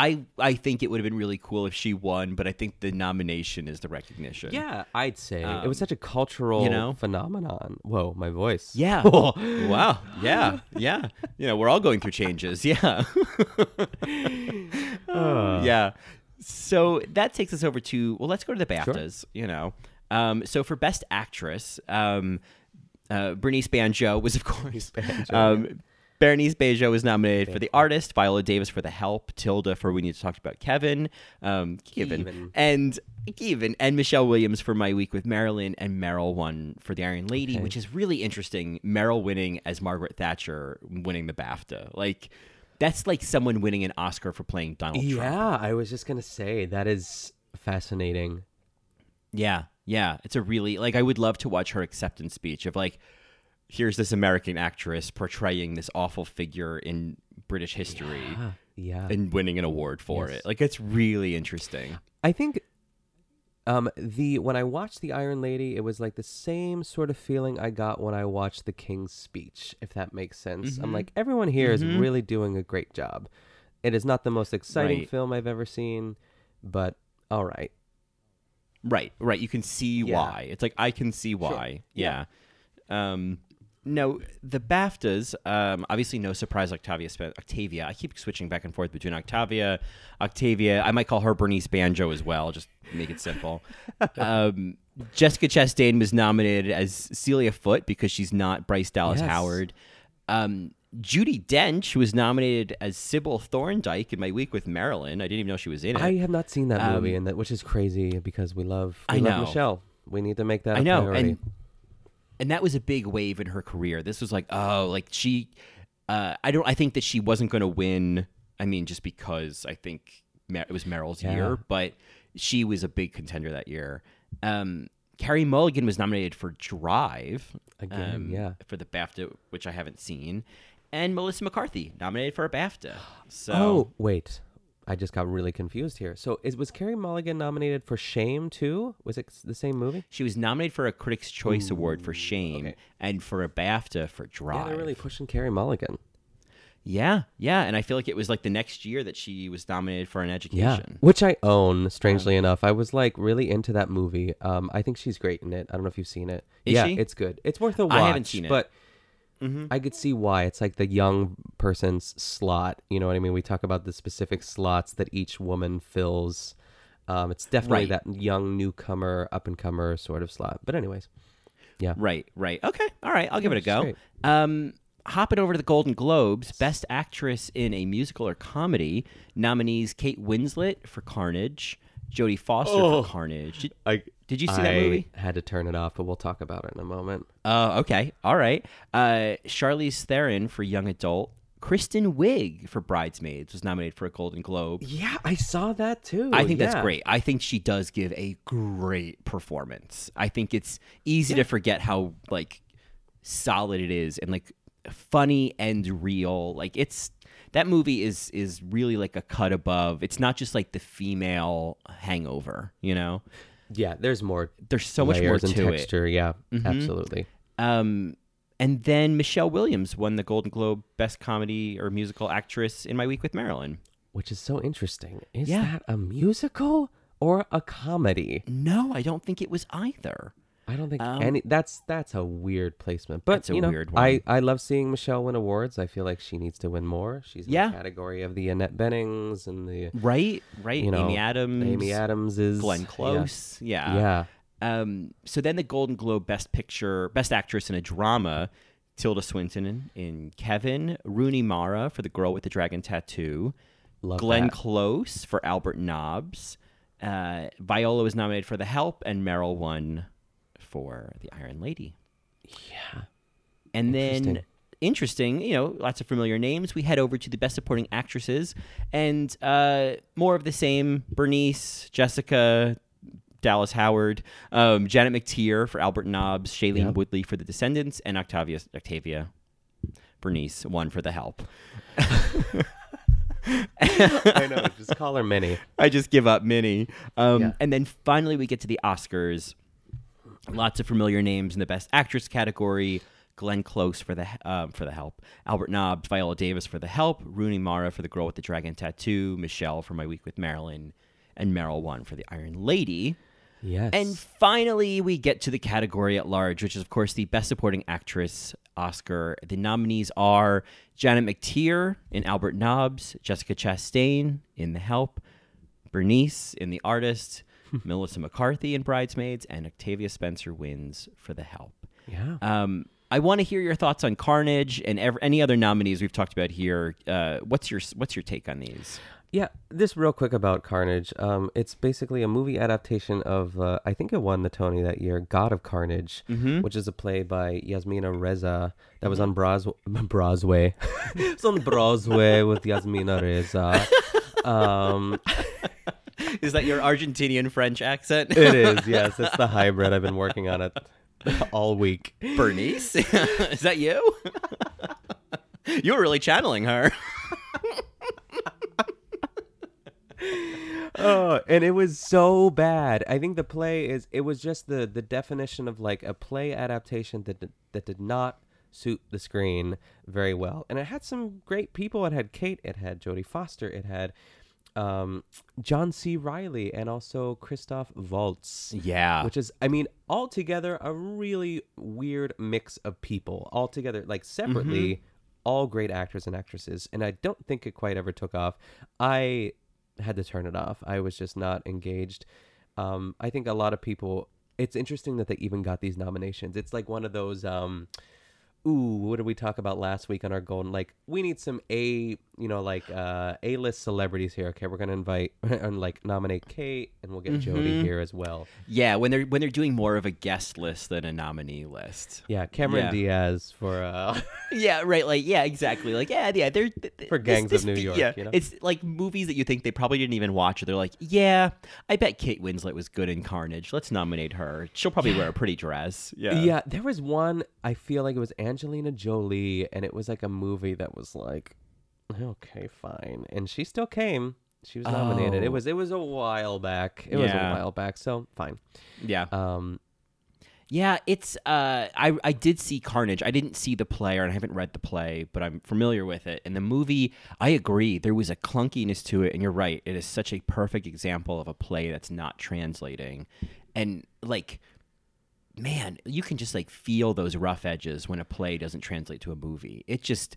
I I think it would have been really cool if she won, but I think the nomination is the recognition. Yeah, I'd say it was Um, such a cultural you know? phenomenon. Whoa, my voice. Yeah. wow. Yeah. Yeah. You know, we're all going through changes. Yeah. Uh. yeah. So that takes us over to well, let's go to the BAFTAs. You know, um, so for Best Actress, um, uh, Bernice Banjo was of course. Banjo, um, Bernice Bejo was nominated for The Artist, Viola Davis for The Help, Tilda for We Need to Talk About Kevin, um, Kevin, Kevin. and Kevin, and Michelle Williams for My Week with Marilyn, and Meryl won for The Iron Lady, Okay. which is really interesting. Meryl winning as Margaret Thatcher, winning the BAFTA, like that's like someone winning an Oscar for playing Donald Trump. Yeah, I was just gonna say that is fascinating. Yeah, yeah. It's a really like I would love to watch her acceptance speech of like, here's this American actress portraying this awful figure in British history Yeah, yeah. and winning an award for Yes. it. Like it's really interesting. I think um the when I watched the Iron Lady, it was like the same sort of feeling I got when I watched the King's Speech, if that makes sense. I'm Mhm. like everyone here is Mhm. really doing a great job. It is not the most exciting Right. film I've ever seen, but all right. Right, right. You can see Yeah. why. It's like I can see why. Yeah. Um no, the BAFTAs, um, obviously no surprise Octavia Spen- Octavia. I keep switching back and forth between Octavia, Octavia. I might call her Bernice Banjo as well, just make it simple. um, Jessica Chastain was nominated as Celia Foote because she's not Bryce Dallas Yes. Howard. Um, Judi Dench was nominated as Sybil Thorndike in my week with Marilyn. I didn't even know she was in it. I have not seen that Um, movie, and that which is crazy because we love we I love know. Michelle. We need to make that. I a know, priority. and and that was a big wave in her career. This was like, oh, like she Uh, I don't. I think that she wasn't going to win. I mean, just because I think Mer- it was Meryl's Yeah. year, but she was a big contender that year. Um, Carey Mulligan was nominated for Drive Again, um, yeah. for the BAFTA, which I haven't seen, and Melissa McCarthy nominated for a BAFTA. So Oh wait, I just got really confused here. So is was Carey Mulligan nominated for Shame too? Was it the same movie? she was nominated for a Critics' Choice Award for Shame okay. and for a BAFTA for Drive. Yeah, they're really pushing Carey Mulligan. Yeah, yeah, and I feel like it was like the next year that she was nominated for an Yeah, education. which I own. Strangely enough, I was like really into that movie. Um, I think she's great in it. I don't know if you've seen it. Is yeah, she? it's good. It's worth a watch. I haven't seen it. but Mhm. I could see why. It's like the young person's slot. You know what I mean? We talk about the specific slots that each woman fills. Um, it's definitely Right. that young newcomer, up and comer sort of slot. But anyways, yeah. Right, right. Okay, all right. I'll give it a go. great. Um, hopping over to the Golden Globes, Best Actress in a Musical or Comedy nominees: Kate Winslet for Carnage, Jodie Foster Oh. for Carnage. Did, I did you see I that movie? I had to turn it off, but we'll talk about it in a moment. Oh, okay. All right. Uh, Charlize Theron for Young Adult. Kristen Wiig for Bridesmaids was nominated for a Golden Globe. Yeah, I saw that too. I think that's great. I think she does give a great performance. I think it's easy to forget how like solid it is and like funny and real. Like it's that movie is is really like a cut above. It's not just like the female hangover, you know? Yeah, there's more. There's so much more to texture. Yeah, Mhm. absolutely. Um and then Michelle Williams won the Golden Globe Best Comedy or Musical Actress in My Week with Marilyn. Which is so interesting. Is Yeah. that a musical or a comedy? No, I don't think it was either. I don't think Um, any. That's that's a weird placement. But That's a you know, weird I one. I love seeing Michelle win awards. I feel like she needs to win more. She's in Yeah. the category of the Annette Bennings and the Right, right. you know Amy Adams. Amy Adams is Glenn yeah. Close. Yeah. Yeah. Um, so then the Golden Globe Best Picture, Best Actress in a Drama, Tilda Swinton in, in Kevin, Rooney Mara for The Girl with the Dragon Tattoo, Love Glenn that. Close for Albert Nobbs, uh, Viola was nominated for The Help, and Meryl won for The Iron Lady. Yeah. And then Interesting. interesting, you know, lots of familiar names. We head over to the best supporting actresses and uh, more of the same Bernice, Jessica, Dallas Howard, um, Janet McTeer for Albert Nobbs, Shailene Yep. Woodley for The Descendants, and Octavia Octavia Bernice won for The Help. I know. Just call her Minnie. I just give up Minnie. Um, Yeah. And then finally, we get to the Oscars. Lots of familiar names in the Best Actress category. Glenn Close for the um, for the Help, Albert Nobbs, Viola Davis for the Help, Rooney Mara for the Girl with the Dragon Tattoo, Michelle for My Week with Marilyn, and Meryl one for the Iron Lady. Yes. And finally, we get to the category at large, which is, of course, the Best Supporting Actress Oscar. The nominees are Janet McTeer in Albert Nobbs, Jessica Chastain in The Help, Bernice in The Artist, Melissa McCarthy in Bridesmaids, and Octavia Spencer wins for The Help. yeah. Um, I want to hear your thoughts on Carnage and ev- any other nominees we've talked about here. Uh, what's your What's your take on these? Yeah, this real quick about Carnage. Um, it's basically a movie adaptation of uh, I think it won the Tony that year, God of Carnage, Mm-hmm. which is a play by Yasmina Reza that was on Bros- Broadway. it's on Broadway with Yasmina Reza. Um, Is that your Argentinian French accent? it is, yes, it's the hybrid. I've been working on it all week. Bernice? Is that you? you were really channeling her. oh, and it was so bad. I think the play is it was just the the definition of like a play adaptation that that did not suit the screen very well. And it had some great people. It had Kate, it had Jodie Foster, it had um, John C. Reilly, and also Christoph Waltz. Yeah. Which is, I mean, altogether a really weird mix of people. Altogether, like separately, all great actors and actresses. And I don't think it quite ever took off. I had to turn it off. I was just not engaged. Um, I think a lot of people. It's interesting that they even got these nominations. It's like one of those. Um, ooh, what did we talk about last week on our golden? Like we need some A you know, like uh, A-list celebrities here. Okay, we're gonna invite and like nominate Kate, and we'll get Jodie Mhm. here as well. Yeah, when they're when they're doing more of a guest list than a nominee list. Yeah, Cameron Yeah. Diaz for uh, Yeah, right. Like, yeah, exactly. Like, yeah, yeah. They're th- th- For this- Gangs of New York, Yeah, you know? it's like movies that you think they probably didn't even watch. They're like, yeah, I bet Kate Winslet was good in Carnage. Let's nominate her. She'll probably wear a pretty dress. Yeah, yeah. There was one. I feel like it was Angelina Jolie, and it was like a movie that was like, okay, fine, and she still came. She was nominated. It Oh. was it was a while back. It was a while back. So fine. yeah. Um, Yeah, it's uh I I did see Carnage. I didn't see the play or I haven't read the play, but I'm familiar with it. And the movie, I agree, there was a clunkiness to it and you're right. It is such a perfect example of a play that's not translating. And like man, you can just like feel those rough edges when a play doesn't translate to a movie. It just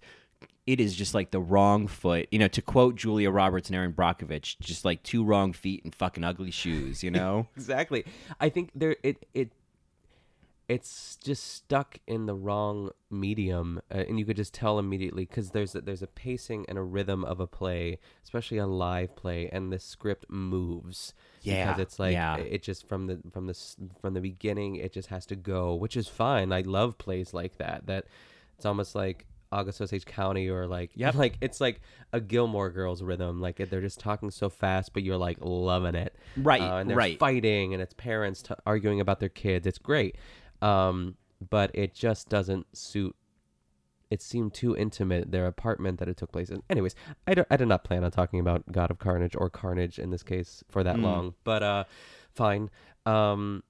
it is just like the wrong foot. You know, to quote Julia Roberts and Erin Brockovich, just like two wrong feet and fucking ugly shoes, you know? exactly. I think there it it it's just stuck in the wrong medium, uh, and you could just tell immediately because there's a, there's a pacing and a rhythm of a play, especially a live play, and the script moves. Yeah, because it's like yeah. it just from the from the from the beginning, it just has to go, which is fine. I love plays like that. That it's almost like. August Osage County, or like, yeah, like it's like a Gilmore Girls rhythm. Like they're just talking so fast, but you're like loving it, Right, Uh, and they're right. fighting and it's parents t- arguing about their kids. It's great. Um, but it just doesn't suit. It seemed too intimate, their apartment that it took place in. Anyways, I, don't, I did not plan on talking about God of Carnage or Carnage in this case for that Mm. long, but uh, fine. Um,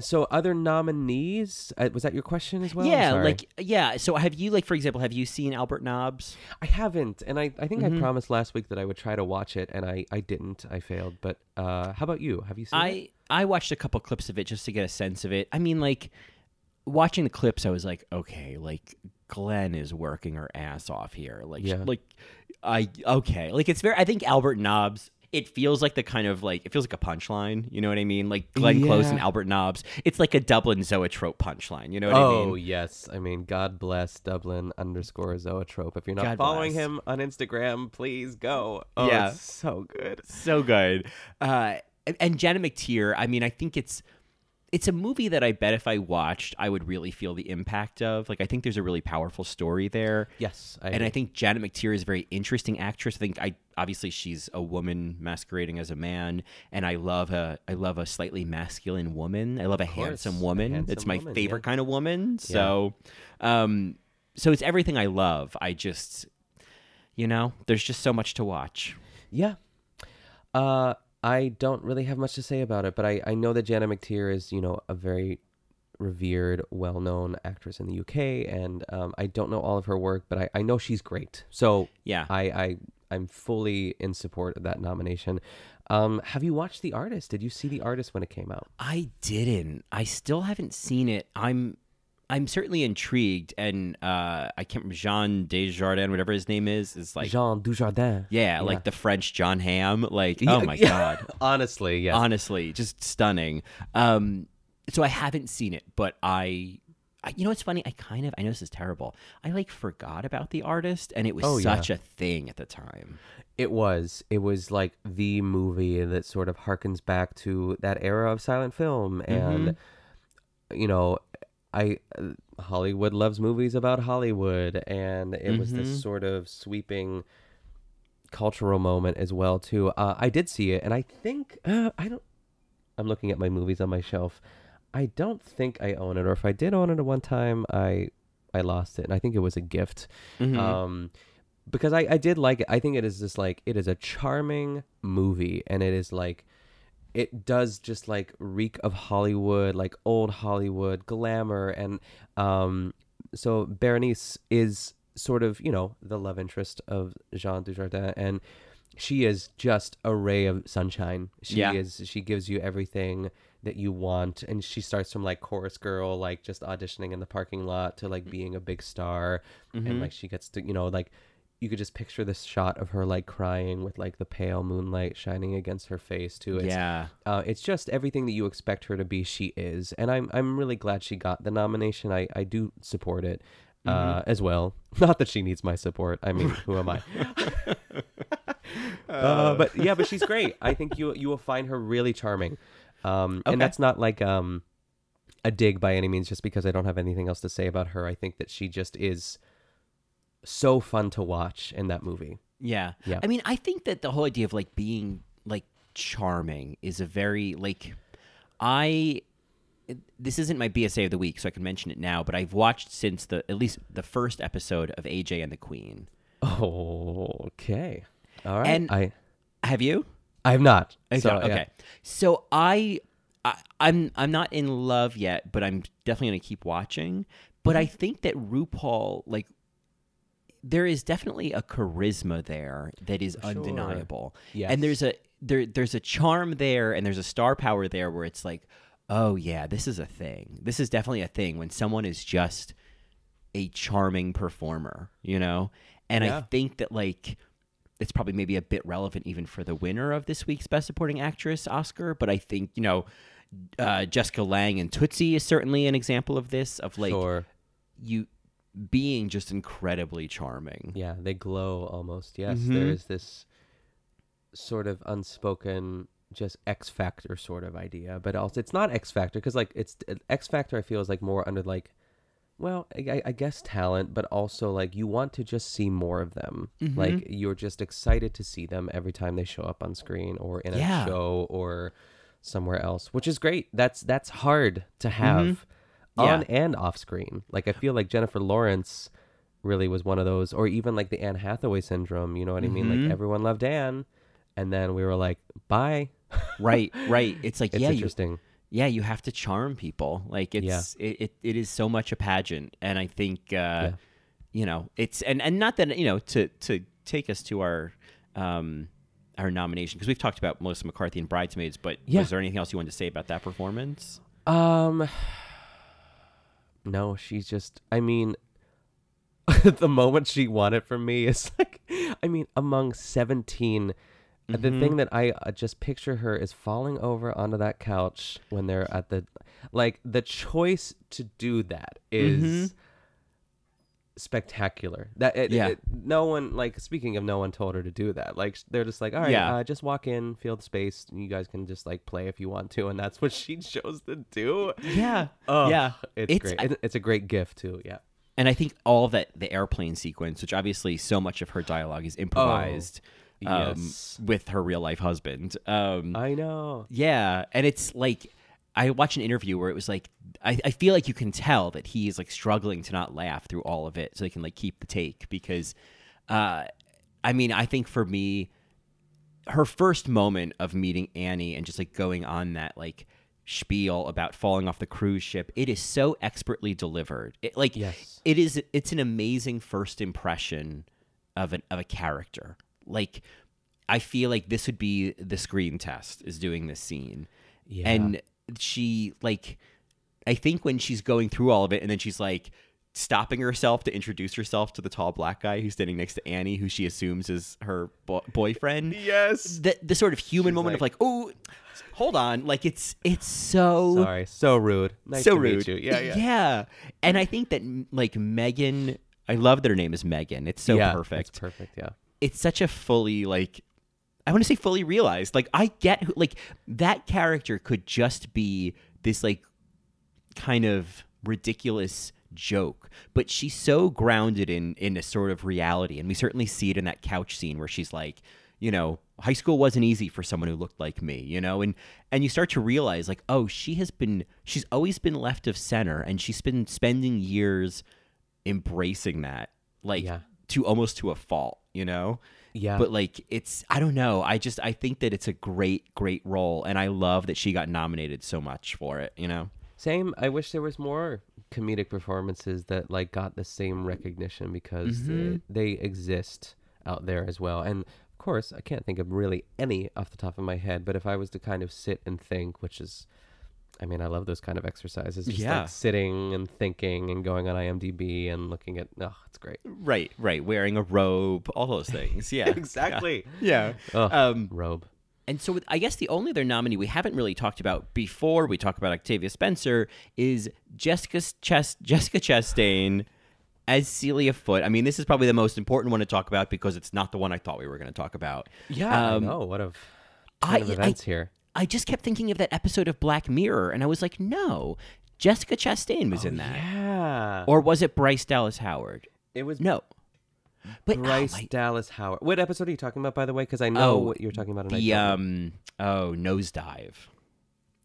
so other nominees, uh, was that your question as well? Yeah, like yeah. So have you like for example, have you seen Albert Nobbs? I haven't, and I, I think I Mhm. promised last week that I would try to watch it, and I, I didn't. I failed. But uh, how about you? Have you seen it? I I watched a couple clips of it just to get a sense of it. I mean, like watching the clips, I was like, okay, like Glenn is working her ass off here. Like, Yeah. like I okay, like it's very. I think Albert Nobbs. It feels like the kind of like it feels like a punchline. You know what I mean? Like Glenn Close and Albert Nobbs. It's like a Dublin Zoetrope punchline. You know what I mean? oh yes, I mean God bless Dublin underscore Zoetrope. If you're not God following bless. him on Instagram, please go. Oh, Yeah. so good. so good. Uh, and- and Janet McTeer, I mean, I think it's it's a movie that I bet if I watched, I would really feel the impact of. Like, I think there's a really powerful story there. Yes, I and I think Janet McTeer is a very interesting actress. I think I obviously she's a woman masquerading as a man, and I love a I love a slightly masculine woman. I love a course, handsome a woman. handsome it's my woman, favorite yeah. kind of woman. So, um, so it's everything I love. I just, you know, there's just so much to watch. Yeah. Uh, I don't really have much to say about it, but I, I know that Janet McTeer is, you know, a very revered, well known actress in the UK, and um, I don't know all of her work, but I, I know she's great. So Yeah. I, I I'm fully in support of that nomination. Um, have you watched The Artist? Did you see The Artist when it came out? I didn't. I still haven't seen it. I'm I'm certainly intrigued and uh I can't remember Jean Desjardins, whatever his name is, is like Jean Dujardin. yeah, like the French Jon Hamm. Like, Yeah, oh my yeah. god. Honestly, yeah, Honestly, just stunning. Um so I haven't seen it, but I I, you know what's funny? I kind of I know this is terrible. I like forgot about the artist, and it was Oh, yeah. such a thing at the time. It was. It was like the movie that sort of harkens back to that era of silent film, and you know, I uh, Hollywood loves movies about Hollywood, and it was Mhm. this sort of sweeping cultural moment as well too. Uh, I did see it, and I think uh, I don't. I'm looking at my movies on my shelf. I don't think I own it, or if I did own it at one time, I I lost it, and I think it was a gift. Mhm. Um, because I, I did like it. I think it is just like it is a charming movie, and it is like it does just like reek of Hollywood, like old Hollywood glamour, and um, so Berenice is sort of you know the love interest of Jean Dujardin, and she is just a ray of sunshine. She Yeah. is. She gives you everything that you want, and she starts from like chorus girl, like just auditioning in the parking lot, to like being a big star, Mhm. and like she gets to you know like you could just picture this shot of her like crying with like the pale moonlight shining against her face too. It's, Yeah. uh, it's just everything that you expect her to be. She is, and I'm I'm really glad she got the nomination. I I do support it. uh, as well. Not that she needs my support. I mean, who am I? uh, but yeah, but she's great. I think you you will find her really charming. Um, Okay. And that's not like um, a dig by any means, just because I don't have anything else to say about her. I think that she just is so fun to watch in that movie. Yeah. Yeah. I mean, I think that the whole idea of like being like charming is a very like I this isn't my BSA of the week, so I can mention it now, but I've watched since the at least the first episode of AJ and the Queen. Oh, okay. All right. And- I Have you? I have not. Oh, okay. So, yeah. So I, I I'm I'm not in love yet, but I'm definitely going to keep watching. But mm-hmm. I think that RuPaul like there is definitely a charisma there that is undeniable. Yes. And there's a there there's a charm there and there's a star power there where it's like, "Oh yeah, this is a thing. This is definitely a thing when someone is just a charming performer, you know? And I think that like it's probably maybe a bit relevant even for the winner of this week's Best Supporting Actress Oscar, but I think, you know, uh, Jessica Lange and Tootsie is certainly an example of this, of like Sure. you being just incredibly charming. Yeah, they glow almost. Yes, Mhm. there is this sort of unspoken, just X Factor sort of idea, but also it's not X Factor because like it's X Factor. I feel is like more under like, well, I, I guess talent, but also like you want to just see more of them. Mhm. Like you're just excited to see them every time they show up on screen or in a Yeah. show or somewhere else, which is great. That's that's hard to have Yeah. on and off screen. Like I feel like Jennifer Lawrence really was one of those, or even like the Anne Hathaway syndrome. You know what I mean? Like everyone loved Anne, and then we were like, bye. Right, right. It's like It's yeah, you, yeah, you have to charm people. Like it's it, it, it is so much a pageant, and I think uh, you know it's and and not that you know to to take us to our um our nomination because we've talked about Melissa McCarthy and Bridesmaids, but Yeah. was there anything else you wanted to say about that performance? Um, no, she's just. I mean, the moment she won it from me is like, I mean, among seventeen. uh, The thing that I uh, just picture her is falling over onto that couch when they're at the, like the choice to do that is Mhm. Spectacular. That it, Yeah. it- no one like speaking of no one told her to do that. Like they're just like, all right, Yeah. uh, just walk in, feel the space. You guys can just like play if you want to, and that's what she chose to do. Yeah, Oh, yeah. it's, It's- great. It- it's a great gift too. Yeah. And I think all that the airplane sequence, which obviously so much of her dialogue is improvised um, Oh, yes. with her real life husband. Um, I know. Yeah, and it's like I watched an interview where it was like I, I feel like you can tell that he is like struggling to not laugh through all of it, so they can like keep the take because, uh, I mean, I think for me, her first moment of meeting Annie and just like going on that like spiel about falling off the cruise ship, it is so expertly delivered. It like Yes. it is it's an amazing first impression of an of a character. Like I feel like this would be the screen test is doing this scene. Yeah. And she like I think when she's going through all of it and then she's like stopping herself to introduce herself to the tall black guy who's standing next to Annie who she assumes is her bo- boyfriend. Yes. The the sort of human moment of like, "Oh, hold on." Like it's it's so Sorry, so rude. Nice so to rude. meet you. Yeah, yeah. Yeah. And I think that like Megan, I love that her name is Megan. It's so Yeah, perfect. It's perfect. Yeah. It's such a fully like I want to say fully realized. Like I get who like that character could just be this like kind of ridiculous joke, but she's so grounded in in a sort of reality, and we certainly see it in that couch scene where she's like, you know, high school wasn't easy for someone who looked like me, you know, and and you start to realize like, oh, she has been, she's always been left of center, and she's been spending years embracing that, like Yeah. to almost to a fault, you know. Yeah. But like it's I don't know. I just I think that it's a great great role and I love that she got nominated so much for it, you know. Same. I wish there was more comedic performances that like got the same recognition because Mhm. they, they exist out there as well. And of course, I can't think of really any off the top of my head. But if I was to kind of sit and think, which is, I mean, I love those kind of exercises. Just Yeah. like sitting and thinking and going on IMDb and looking at. Oh, it's great. Right, right. Wearing a robe, all those things. Yeah. Exactly. Yeah. Ugh, Um robe. And so, with, I guess the only other nominee we haven't really talked about before we talk about Octavia Spencer is Jessica Chest, Jessica Chastain as Celia Foote, I mean, this is probably the most important one to talk about because it's not the one I thought we were going to talk about. Yeah, Um, I know. What a ton I- of events I- here. I just kept thinking of that episode of Black Mirror, and I was like, no, Jessica Chastain was in that. Oh, Yeah. Or was it Bryce Dallas Howard? it was No. But oh, Bryce my- Dallas Howard. What episode are you talking about, by the way? Because I know Oh, what you're talking about. The um oh nosedive.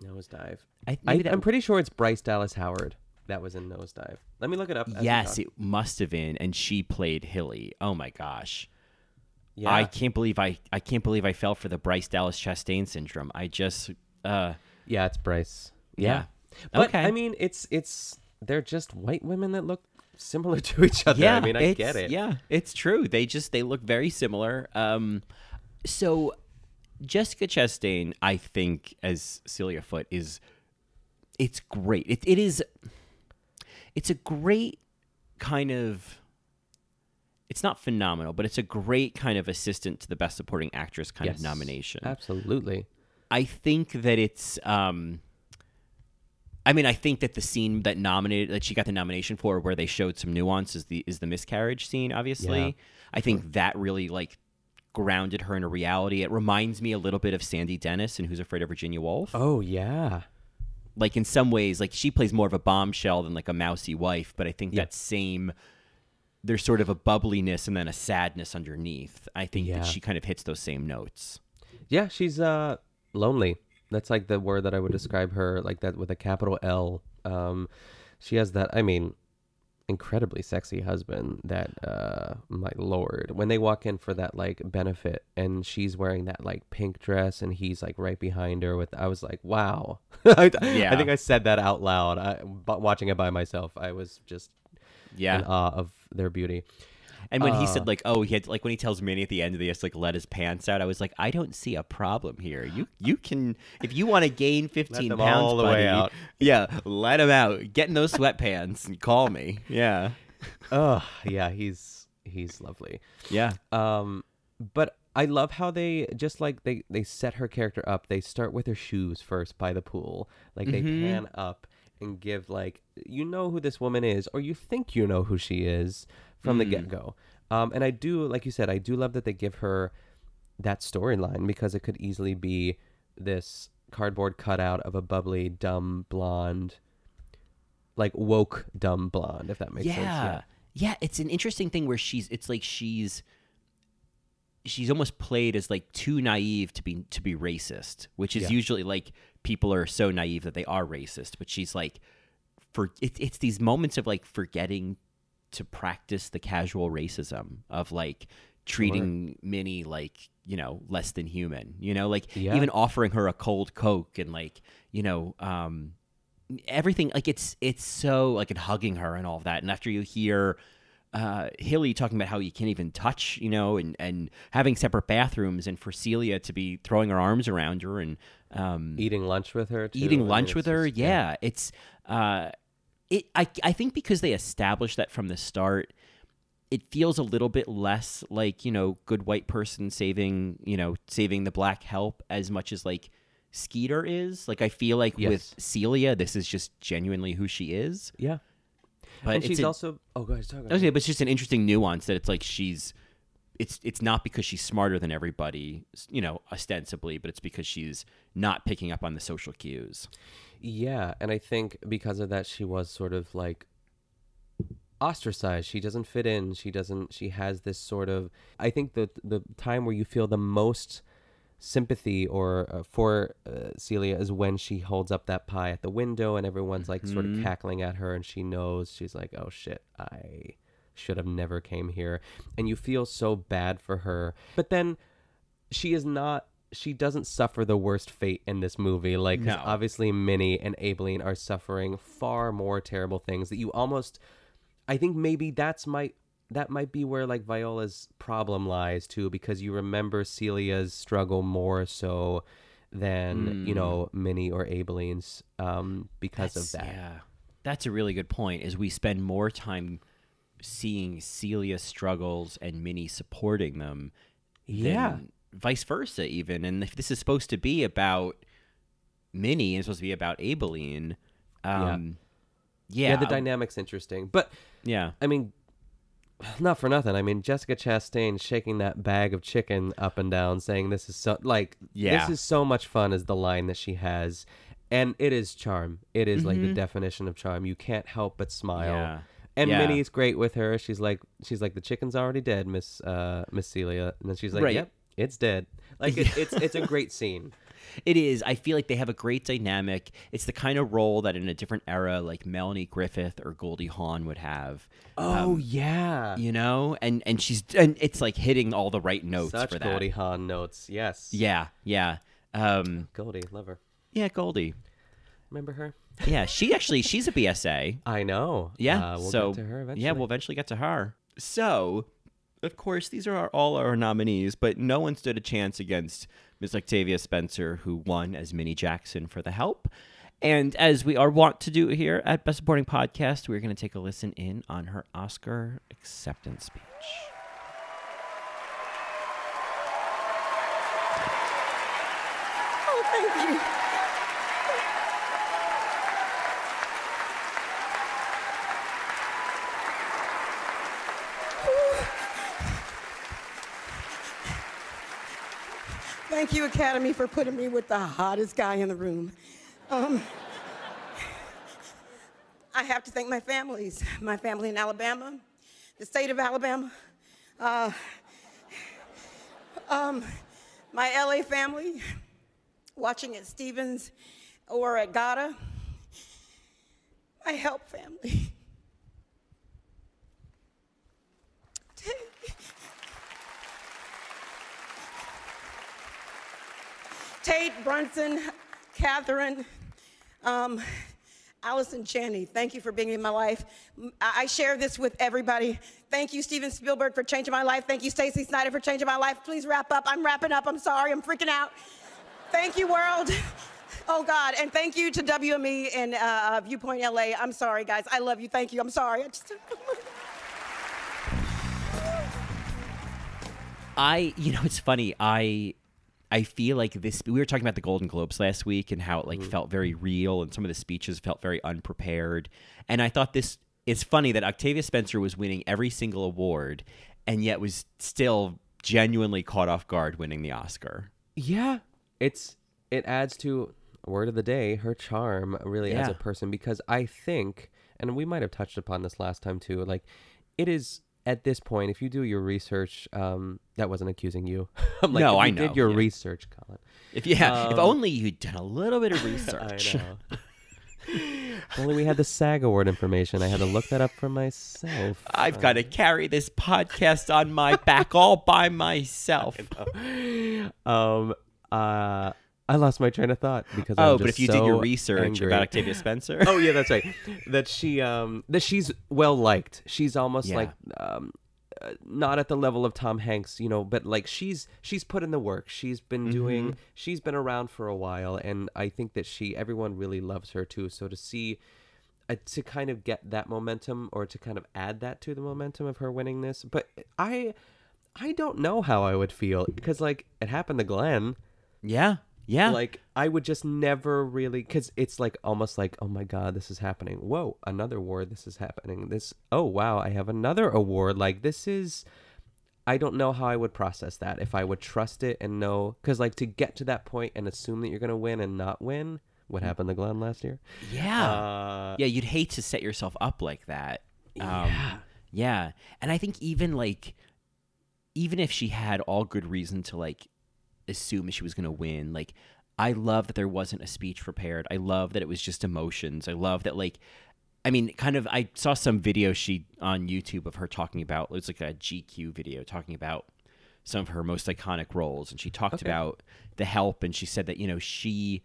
Nosedive. I, I. I'm pretty sure it's Bryce Dallas Howard that was in Nosedive. Let me look it up. yes, it must have been, and she played Hilly. Oh my gosh. Yeah. I can't believe I I can't believe I fell for the Bryce Dallas Chastain syndrome. I just uh yeah, it's Bryce. Yeah. Yeah. But Okay. I mean, it's it's they're just white women that look similar to each other. yeah, I mean, I get it. Yeah, it's true. They just they look very similar. Um, so Jessica Chastain, I think, as Celia Foote is, it's great. It it is. It's a great kind of. It's not phenomenal, but it's a great kind of assistant to the Best Supporting Actress kind Yes, of nomination. Absolutely. I think that it's. Um, I mean, I think that the scene that nominated that she got the nomination for, where they showed some nuance, is the is the miscarriage scene. Obviously, Yeah, I think that really like grounded her in a reality. It reminds me a little bit of Sandy Dennis and Who's Afraid of Virginia Woolf. Oh yeah. Like in some ways, like she plays more of a bombshell than like a mousy wife, but I think Yeah. that same. There's sort of a bubbliness and then a sadness underneath. I think Yeah. that she kind of hits those same notes. Yeah, she's uh lonely. That's like the word that I would describe her, like that with a capital L. Um, she has that. I mean, incredibly sexy husband. That uh, my lord, when they walk in for that like benefit, and she's wearing that like pink dress, and he's like right behind her with. I was like, wow. I, Yeah. I think I said that out loud. I, but watching it by myself, I was just Yeah. in awe of their beauty. And when he Uh, said like, "Oh, he had like when he tells Minnie at the end of the, he like let his pants out," I was like, "I don't see a problem here. You you can if you want to gain fifteen them pounds, all the way buddy, out. Yeah, let him out. Get in those sweatpants and call me. Yeah, Oh yeah, he's he's lovely. yeah, Um, but I love how they just like they they set her character up. They start with her shoes first by the pool. Like they Mhm. pan up and give like you know who this woman is, or you think you know who she is from the Mm. get go. Um, and I do like you said, I do love that they give her that storyline because it could easily be this cardboard cutout of a bubbly, dumb blonde, like woke dumb blonde, if that makes sense. yeah, yeah. It's an interesting thing where she's. It's like she's. She's almost played as like too naive to be to be racist, which is Yeah. usually like people are so naive that they are racist. But she's like, for it, it's these moments of like forgetting to practice the casual racism of like treating Minnie like you know less than human. You know, like Yeah. even offering her a cold Coke and like you know um, everything. Like it's it's so like and hugging her and all of that. And after you hear. Uh, Hilly talking about how you can't even touch, you know, and, and having separate bathrooms, and for Celia to be throwing her arms around her and um, Eating lunch with her. Too. I eating mean, lunch with her. just- yeah. it's uh, it. I I think because they established that from the start, it feels a little bit less like you know good white person saving you know saving the black help as much as like Skeeter is. Like I feel like with Celia, this is just genuinely who she is. Yeah. But and she's also oh go ahead, talk about Okay, but it's just an interesting nuance that it's like she's it's it's not because she's smarter than everybody, you know, ostensibly, but it's because she's not picking up on the social cues. Yeah, and I think because of that, she was sort of like ostracized. She doesn't fit in. She doesn't. She has this sort of. I think the the time where you feel the most sympathy or uh, for uh, Celia is when she holds up that pie at the window and everyone's like sort of Mhm. cackling at her and she knows she's like oh shit I should have never came here and you feel so bad for her but then she is not she doesn't suffer the worst fate in this movie like 'cause No. obviously Minnie and Aileen are suffering far more terrible things that you almost I think maybe that's my that might be where like Viola's problem lies too because you remember Celia's struggle more so than you Mm. know Minnie or Aibileen's um because of that Yeah. That's a really good point. Is we spend more time seeing Celia struggles and Minnie supporting them Yeah. vice versa even. And if this is supposed to be about Minnie and it's supposed to be about Aileen, um yeah. yeah the dynamic's interesting but Yeah. I mean not for nothing. I mean, Jessica Chastain shaking that bag of chicken up and down, saying, "This is so like Yeah. this is so much fun." Is the line that she has, and it is charm. It is like the Mhm. definition of charm. You can't help but smile. Yeah. And Yeah. Minnie's great with her. She's like, she's like, the chicken's already dead, Miss uh, Miss Celia, and then she's like, Right. "Yep, it's dead." Like it, it's it's a great scene. It is. I feel like they have a great dynamic. It's the kind of role that in a different era, like Melanie Griffith or Goldie Hawn would have. Oh Um, yeah, you know, and and she's and it's like hitting all the right notes such for that. Goldie Hawn notes. Yes. Yeah, yeah, um, Goldie, love her. yeah. Goldie. Remember her? Yeah, she actually she's a BSA. I know. Yeah, Uh, we'll so get to her eventually. yeah, we'll eventually get to her. So, of course, these are our, all our nominees, but no one stood a chance against Miss Octavia Spencer, who won as Minnie Jackson for The Help. And as we are wont to do here at Best Supporting Podcast, we're going to take a listen in on her Oscar acceptance speech. Oh, thank you. Thank you, Academy, for putting me with the hottest guy in the room. Um, I have to thank my families, my family in Alabama, the state of Alabama, uh, um, my LA family, watching at Stevens or at Gata, my help family. Tate, Brunson, Catherine, um, Allison Janney, thank you for being in my life. I share this with everybody. Thank you, Steven Spielberg, for changing my life. Thank you, Stacey Snider, for changing my life. Please wrap up. I'm wrapping up. I'm sorry. I'm freaking out. Thank you, world. Oh, God. And thank you to WME and uh, Viewpoint LA. I'm sorry, guys. I love you. Thank you. I'm sorry. I just. I, you know, it's funny. I, I feel like this. We were talking about the Golden Globes last week and how it like mm-hmm. felt very real, and some of the speeches felt very unprepared. And I thought this. It's funny that Octavia Spencer was winning every single award, and yet was still genuinely caught off guard winning the Oscar. Yeah, it's it adds to word of the day her charm really as a person because I think, and we might have touched upon this last time too. Like, it is at this point if you do your research. Um, that wasn't accusing you. I'm like, No, if I know, Did your yeah. research, Colin? If yeah, if Um, only you'd done a little bit of research. If only we had the SAG award information. I had to look that up for myself. I've got to carry this podcast on my back all by myself. Um. Uh. I lost my train of thought because Oh, I'm but if you did your research angry. about Octavia Spencer. oh yeah, that's right. That she um that she's well liked. She's almost Yeah. like um uh, not at the level of Tom Hanks, you know, but like she's she's put in the work. She's been doing Mhm. she's been around for a while and I think that she everyone really loves her too. So to see uh, to kind of get that momentum or to kind of add that to the momentum of her winning this, but I I don't know how I would feel because like it happened to Glenn. Yeah. Yeah. Like I would just never really cuz it's like almost like oh my god this is happening. Whoa, another war this is happening. This oh wow, I have another award. Like this is I don't know how I would process that if I would trust it and know cuz like to get to that point and assume that you're going to win and not win. What happened to Glenn last year? Yeah. Uh, yeah, you'd hate to set yourself up like that. Um, Yeah. Yeah. And I think even like even if she had all good reason to like assume she was going to win, like I love that there wasn't a speech prepared. I love that it was just emotions. I love that like I mean, kind of I saw some video she on YouTube of her talking about it was like a GQ video talking about some of her most iconic roles and she talked Okay. about the help and she said that, you know, she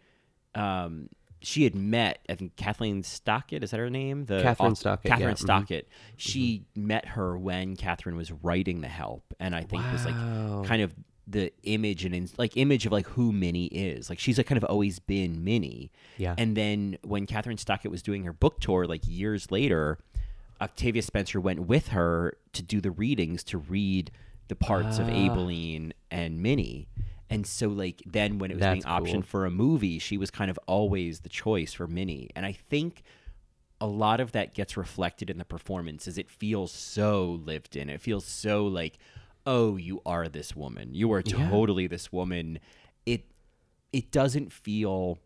um she had met I think Kathleen Stockett, is that her name? The Kathryn auth- Stockett, Kathryn yeah, mhm. Stockett. She met her when Kathryn was writing The Help, and I think was like kind of the image and in, like image of like who Minnie is. Like she's like kind of always been Minnie. Yeah. And then when Kathryn Stockett was doing her book tour, like years later, Octavia Spencer went with her to do the readings to read the parts of Ah. Aibileen and Minnie. And so like then when it was That's being optioned cool. for a movie, she was kind of always the choice for Minnie. And I think a lot of that gets reflected in the performance as it feels so lived in. It feels so like, oh, you are this woman. You are Yeah. totally this woman. It it doesn't feel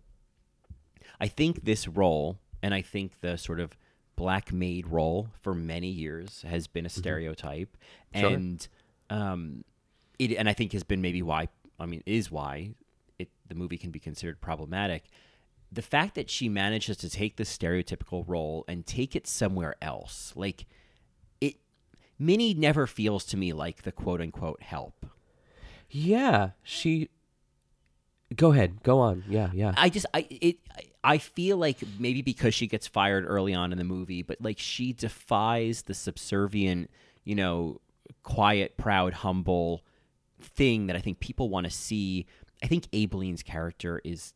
I think this role and I think the sort of black maid role for many years has been a stereotype Sure. and um it and I think has been maybe why I mean is why it the movie can be considered problematic the fact that she manages to take the stereotypical role and take it somewhere else like minnie never feels to me like the quote unquote help Yeah, she. Go ahead. Go on. Yeah, yeah. I just I it I feel like maybe because she gets fired early on in the movie, but like she defies the subservient, you know, quiet, proud, humble thing that I think people want to see. I think Aibileen's character is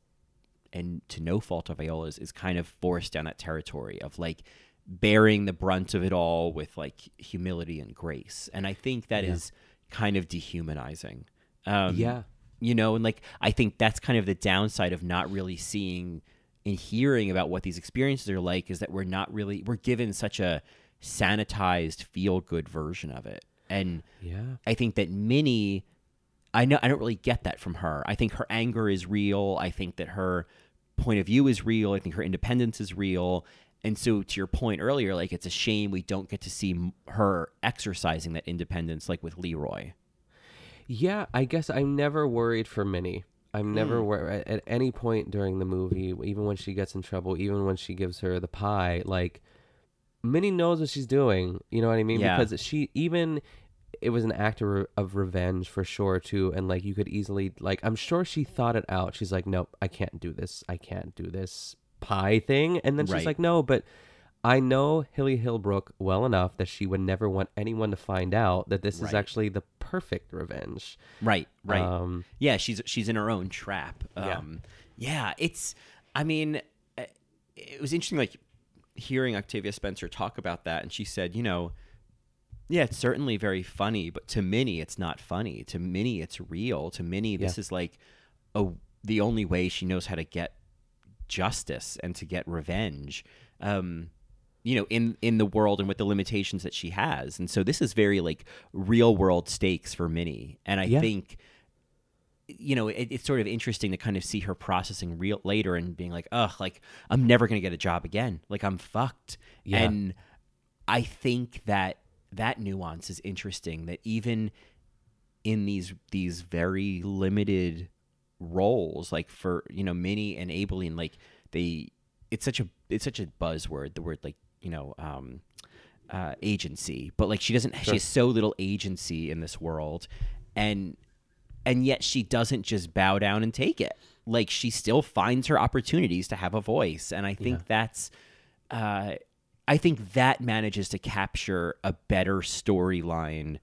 and to no fault of Viola's is kind of forced down that territory of like bearing the brunt of it all with like humility and grace. And I think that is Yeah. kind of dehumanizing. Um, Yeah. You know, and like I think that's kind of the downside of not really seeing and hearing about what these experiences are like is that we're not really we're given such a sanitized feel good version of it. And Yeah. I think that Minnie I know I don't really get that from her. I think her anger is real. I think that her point of view is real. I think her independence is real. And so to your point earlier, like it's a shame we don't get to see her exercising that independence like with Leroy. Yeah, I guess I'm never worried for Minnie. I'm never Mm. worried at any point during the movie, even when she gets in trouble, even when she gives her the pie. Like, Minnie knows what she's doing. You know what I mean? Yeah. Because she even it was an act of, of revenge for sure too, and like you could easily like I'm sure she thought it out. She's like, nope, I can't do this. I can't do this pie thing. And then she's Right. like, no, but I know Hilly Holbrook well enough that she would never want anyone to find out that this is Right. actually the perfect revenge. Right, right. Um, yeah, she's she's in her own trap. Yeah. Um, yeah, it's. I mean, uh, it was interesting, like hearing Octavia Spencer talk about that, and she said, you know, yeah, it's certainly very funny, but to Minnie, it's not funny. To Minnie, it's real. To Minnie, this is like a the only way she knows how to get justice and to get revenge. Um, you know, in in the world and with the limitations that she has, and so this is very like real world stakes for Minnie, and I Yeah. think you know, it, it's sort of interesting to kind of see her processing real later and being like, ugh, like I'm never gonna get a job again. Like I'm fucked. Yeah. And I think that that nuance is interesting. That even in these these very limited roles, like for you know Minnie and Aibileen, like they, it's such a it's such a buzzword. The word like you know. um uh, agency, but like she doesn't. She has so little agency in this world, and and yet she doesn't just bow down and take it. Like she still finds her opportunities to have a voice, and I think Yeah. that's, uh, I think that manages to capture a better storyline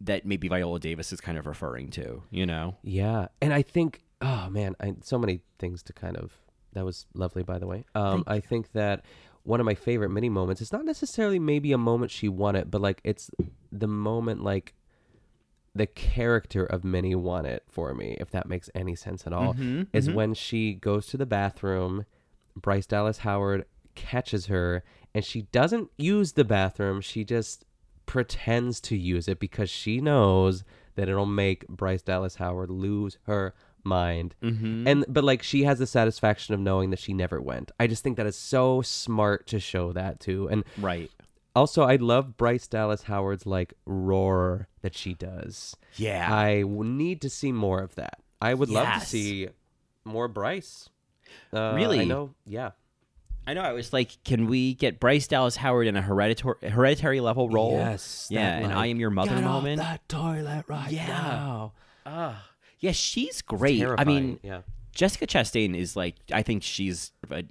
that maybe Viola Davis is kind of referring to. You know? Yeah, and I think, oh man, I, so many things to kind of. That was lovely, by the way. Um, I think that one of my favorite Minnie moments. It's not necessarily maybe a moment she won it, but like it's the moment like the character of Minnie won it for me, if that makes any sense at all. Mhm, Is mhm. when she goes to the bathroom, Bryce Dallas Howard catches her, and she doesn't use the bathroom. She just pretends to use it because she knows that it'll make Bryce Dallas Howard lose her mind. Mhm. And but like she has the satisfaction of knowing that she never went. I just think that is so smart to show that too. And Right. also, I love Bryce Dallas Howard's like roar that she does. Yeah. I need to see more of that. I would love to see more Bryce. Uh, I Really? know. Yeah. I know. I was like, can we get Bryce Dallas Howard in a hereditary hereditary level role? Yes, Yeah, and I am your mother "Get off moment. that toilet right Yeah. now. Ah, yeah, she's great. I mean, yeah. Jessica Chastain is like, I think she's a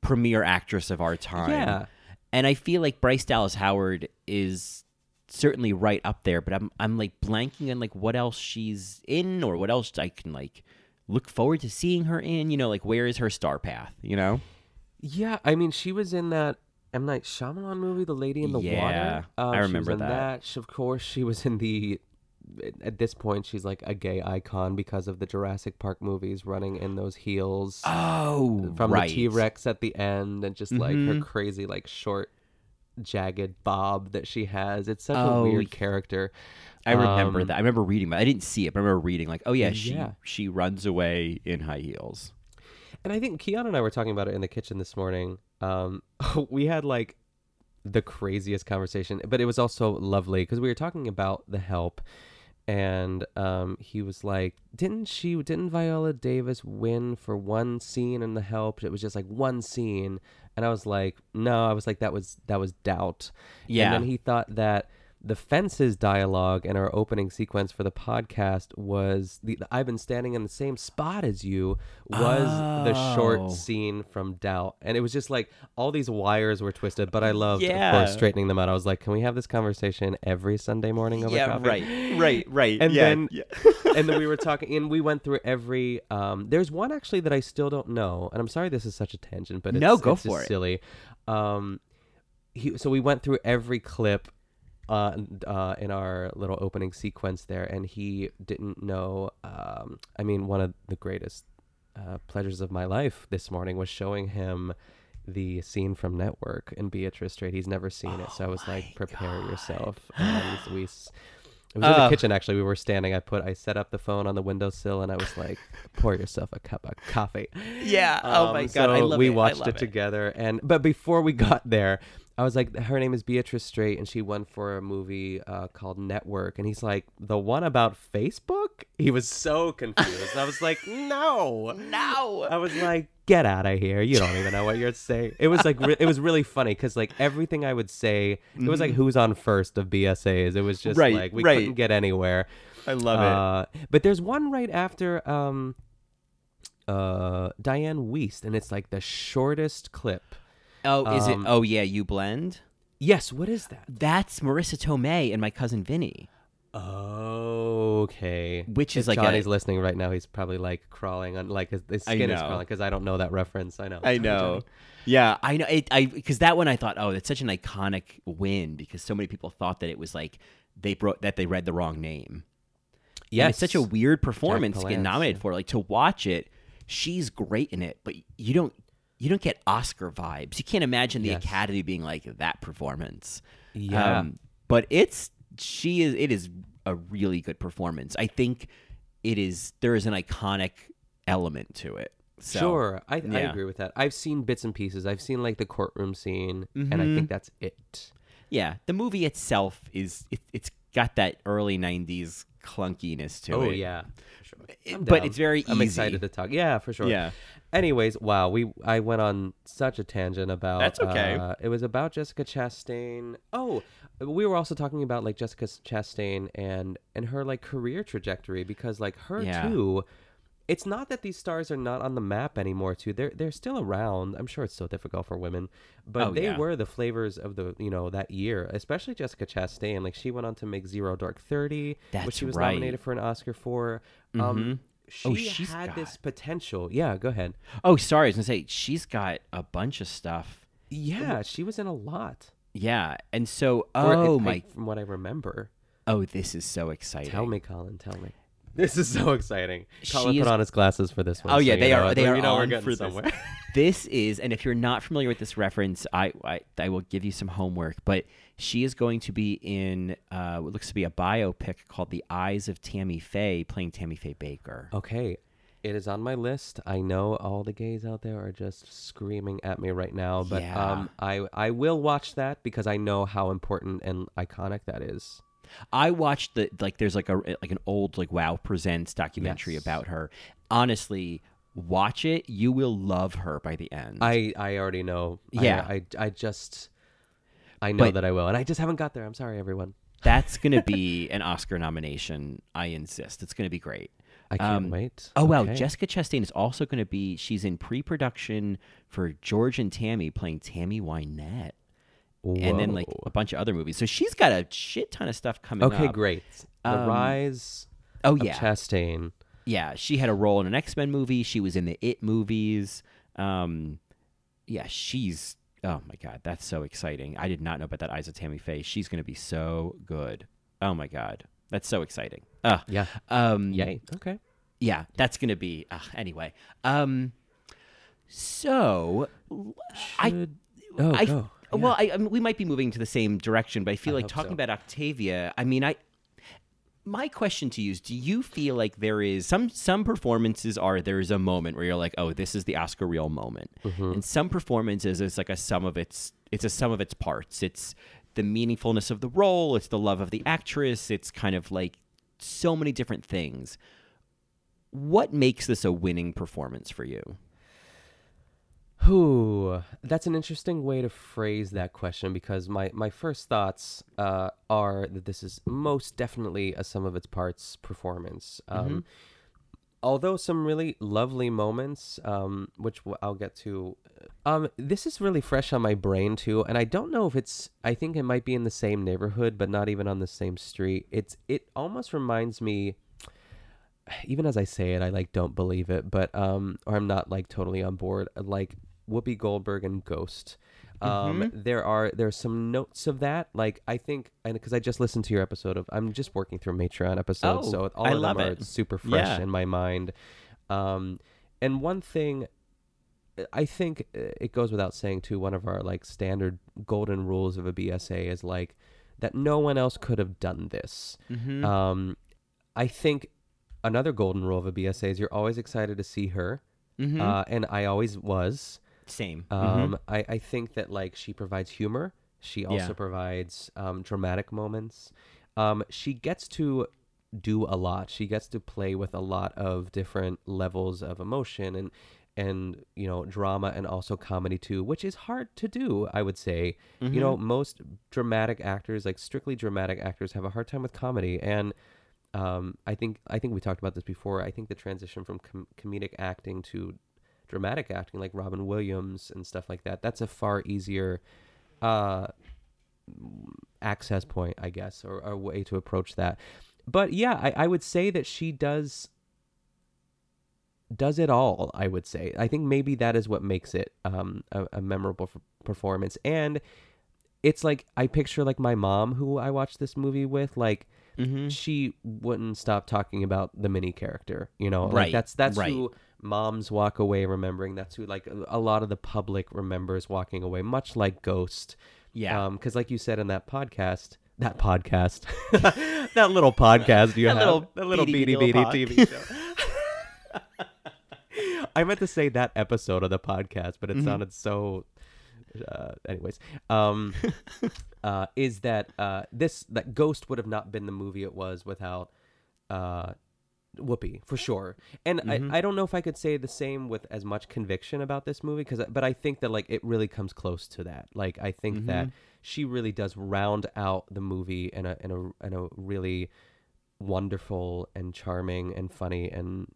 premier actress of our time. Yeah. and I feel like Bryce Dallas Howard is certainly right up there. But I'm, I'm like blanking on like what else she's in or what else I can like look forward to seeing her in. You know, like where is her star path? You know. Yeah, I mean, she was in that M Night Shyamalan movie, The Lady in the Yeah, Water. Uh, I she remember was in that. She- Of course, she was in the at this point she's like a gay icon because of the Jurassic Park movies running in those heels. Oh, from right. the T Rex at the end and just like her Mhm. crazy like short jagged bob that she has. It's such Oh, a weird character. I remember Um, that. I remember reading, but I didn't see it. But I remember reading like, oh yeah, she Yeah. she runs away in high heels. And I think Keon and I were talking about it in the kitchen this morning. Um, we had like the craziest conversation, but it was also lovely because we were talking about the help, and um, he was like, "Didn't she? Didn't Viola Davis win for one scene in the help? It was just like one scene." And I was like, "No," I was like, "That was that was doubt." Yeah. And then he thought that the fences dialogue in our opening sequence for the podcast was the I've been standing in the same spot as you was the Oh. short scene from Doubt. And it was just like all these wires were twisted, but I loved of Yeah. course straightening them out. I was like, Can we have this conversation every Sunday morning over Yeah, coffee? right, right, right. And Yeah, then yeah. and then we were talking and we went through every um there's one actually that I still don't know. And I'm sorry this is such a tangent, but it's, No, go for it. silly. Um he, so we went through every clip uh, uh, in our little opening sequence there, and he didn't know. Um, I mean, one of the greatest uh, pleasures of my life this morning was showing him the scene from Network in Beatrice Straight. He's never seen it, so I was like, "Prepare yourself." And we. It was in the Oh. kitchen actually. We were standing. I put, I set up the phone on the windowsill, and I was like, "Pour yourself a cup of coffee." Yeah. Oh my God, I so love we it. I watched it it. together, and but before we got there, I was like, her name is Beatrice Straight, and she won for a movie uh, called Network, and he's like, the one about Facebook. He was so confused. I was like, no, no. I was like, get out of here. You don't even know what you're saying. It was like, re- it was really funny because like everything I would say, it was like Mhm. who's on first of BSAs. It was just Right, like we right. couldn't get anywhere. I love it. Uh, But there's one right after um, uh, Dianne Wiest, and it's like the shortest clip. Oh, is Um, it? Oh yeah, you blend. Yes. What is that? That's Marisa Tomei and my cousin Vinny. Okay. Which is If like a- Johnny's listening right now. He's probably like crawling on, like his, his I skin is know. crawling because I don't know that reference. I know. I Sorry, know. Johnny. Yeah, I know. It, I because that one I thought, oh, it's such an iconic win because so many people thought that it was like they brought that they read the wrong name. Yeah, Yes. it's such a weird performance to get Palance, nominated yeah. for. Like to watch it, she's great in it, but you don't you don't get Oscar vibes. You can't imagine the Yes. Academy being like that performance. Yeah. Um, but it's she is it is a really good performance. I think it is there is an iconic element to it. So, sure, I, I agree with that. I've seen bits and pieces. I've seen like the courtroom scene, and I Mhm. think that's it. Yeah, the movie itself is it, it's got that early '90s clunkiness to oh it. Oh yeah, sure. It- but it's very I'm easy. excited to talk. Yeah, for sure. Yeah. Anyways, wow, we I went on such a tangent about. That's okay. Uh, it was about Jessica Chastain. Oh, we were also talking about like Jessica Chastain and and her like career trajectory because like her Yeah. too. It's not that these stars are not on the map anymore. Too, they're they're still around. I'm sure it's still difficult for women, but Oh, they yeah. were the flavors of the you know that year. Especially Jessica Chastain. Like she went on to make Zero Dark Thirty, which she was right. nominated for an Oscar for. Mhm. Um, she Oh, she's had this potential. Yeah, go ahead. Oh, sorry, I was gonna say she's got a bunch of stuff. Yeah, she was in a lot. Yeah, and so oh I- my, from what I remember. oh this is so exciting. Tell me, Colin. Tell me. This is so exciting. Colin She put is- on his glasses for this one. Oh so yeah, you they know, are. They are you know we're on for somewhere. this. this is, and if you're not familiar with this reference, I, I I will give you some homework. But she is going to be in uh, what looks to be a biopic called "The Eyes of Tammy Faye," playing Tammy Faye Bakker. Okay, it is on my list. I know all the gays out there are just screaming at me right now, but Yeah. um, I I will watch that because I know how important and iconic that is. I watched the like. There's like a like an old like Wow presents documentary Yes. about her. Honestly, watch it. You will love her by the end. I I already know. Yeah. I I, just I know But- that I will, and I just haven't got there. I'm sorry, everyone. That's gonna be an Oscar nomination. I insist. It's gonna be great. I can't Um, wait. Oh wow, Jessica Chastain is also going to be. She's in pre-production for George and Tammy playing Tammy Wynette, and then like a bunch of other movies. So she's got a shit ton of stuff coming. Okay, up. great. The Um, rise. Oh yeah, Chastain. yeah. She had a role in an X Men movie. She was in the It movies. Um, yeah, she's. Oh my god, that's so exciting! I did not know about that Eyes of Tammy Faye. She's going to be so good. Oh my god, That's so exciting. Uh, Yeah. Um, Yay. Okay. Yeah, that's gonna be uh, anyway. Um, so I, oh, I, go. Well, I, I mean, we might be moving to the same direction, but I feel I like talking so. about Octavia. I mean, I. My question to you is: Do you feel like there is some some performances are there is a moment where you're like, oh, this is the Oscar reel moment, Mm-hmm. and some performances is like a sum of its it's a sum of its parts. It's the meaningfulness of the role. It's the love of the actress. It's kind of like so many different things. What makes this a winning performance for you? Who? That's an interesting way to phrase that question because my, my first thoughts uh, are that this is most definitely a sum of its parts performance. Um, Although some really lovely moments, um, which I'll get to, um, this is really fresh on my brain too, and I don't know if it's. I think it might be in the same neighborhood, but not even on the same street. It's. It almost reminds me even as I say it, I like don't believe it, but um, or I'm not like totally on board. Like Whoopi Goldberg and Ghost. Um, there are there's some notes of that. Like I think, and because I just listened to your episode of, I'm just working through Matreon episodes, Oh, so all I of them are it. super fresh Yeah. in my mind. Um, and one thing I think uh, it goes without saying too. One of our like standard golden rules of a BSA is like that no one else could have done this. Mm-hmm. Um, I think another golden rule of a BSA is you're always excited to see her, Mhm. uh, and I always was. Same. Um, I, I think that like she provides humor. She also Yeah. provides um, dramatic moments. Um, she gets to do a lot. She gets to play with a lot of different levels of emotion and and you know drama and also comedy too, which is hard to do. I would say. You know, most dramatic actors, like strictly dramatic actors, have a hard time with comedy and. Um, I think I think we talked about this before. I think the transition from com- comedic acting to dramatic acting, like Robin Williams and stuff like that, that's a far easier uh, access point, I guess, or a way to approach that. But yeah, I, I would say that she does does it all. I would say. I think maybe that is what makes it um, a, a memorable f- performance, and it's like I picture like my mom, who I watched this movie with, like Mm-hmm. she wouldn't stop talking about the Minnie character. You know, like Right, that's that's right. who moms walk away remembering. That's who like a, lot of the public remembers walking away, much like Ghost. Yeah. Um, because like you said in that podcast, that podcast, that little podcast you That have, little that little beady beady little beady. TV show. I meant to say that episode of the podcast, but it Mm-hmm. sounded so. Uh, anyways, um, uh, is that uh, this that Ghost would have not been the movie it was without uh, Whoopi for sure. And Mm-hmm. I, I don't know if I could say the same with as much conviction about this movie because but I think that like it really comes close to that. Like I think that Mm-hmm. she really does round out the movie in a in a in a really wonderful and charming and funny and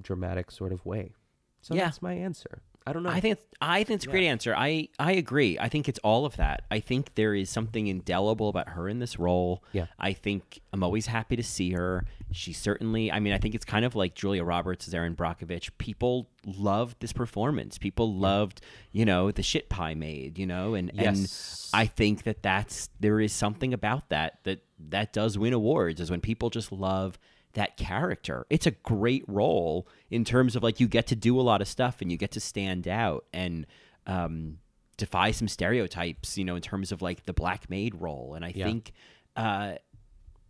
dramatic sort of way. So Yeah. that's my answer. I don't know. I think it's, I think it's a great answer. I I agree. I think it's all of that. I think there is something indelible about her in this role. Yeah. I think I'm always happy to see her. She certainly. I mean, I think it's kind of like Julia Roberts as Erin Brockovich. People loved this performance. People loved, you know, the shit pie made. You know, and Yes. and I think that that's there is something about that that that does win awards. Is when people just love that character. It's a great role in terms of like you get to do a lot of stuff and you get to stand out and um, defy some stereotypes, you know, in terms of like the black maid role. And I Yeah. think, uh,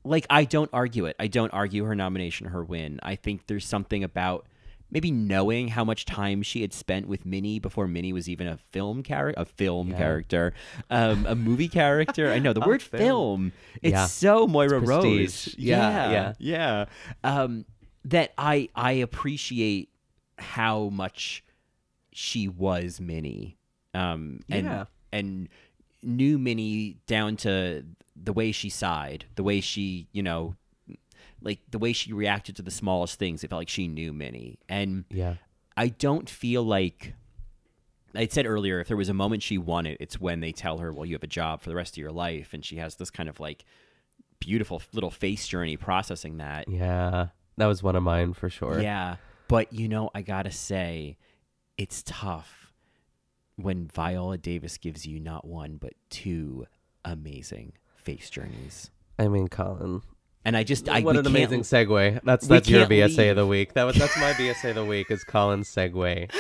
like, I don't argue it. I don't argue her nomination, her win. I think there's something about maybe knowing how much time she had spent with Minnie before Minnie was even a film character, a film Yeah. character, um, a movie character. I know the word film. film. It's Yeah. so Moira It's Rose. prestige. Yeah, yeah, yeah. Um, that I I appreciate how much she was Minnie. Um, and Yeah. and knew Minnie down to the way she sighed, the way she, you know, like the way she reacted to the smallest things. It felt like she knew Minnie. And Yeah. I don't feel like I said earlier, if there was a moment she won it, it's when they tell her, "Well, you have a job for the rest of your life," and she has this kind of like beautiful little face journey processing that. Yeah. That was one of mine for sure. Yeah, but you know, I gotta say, it's tough when Viola Davis gives you not one but two amazing face journeys. I mean, Colin, And I just I what an amazing segue. That's that's your BSA leave. of the week. That was that's my BSA of the week is Colin's segue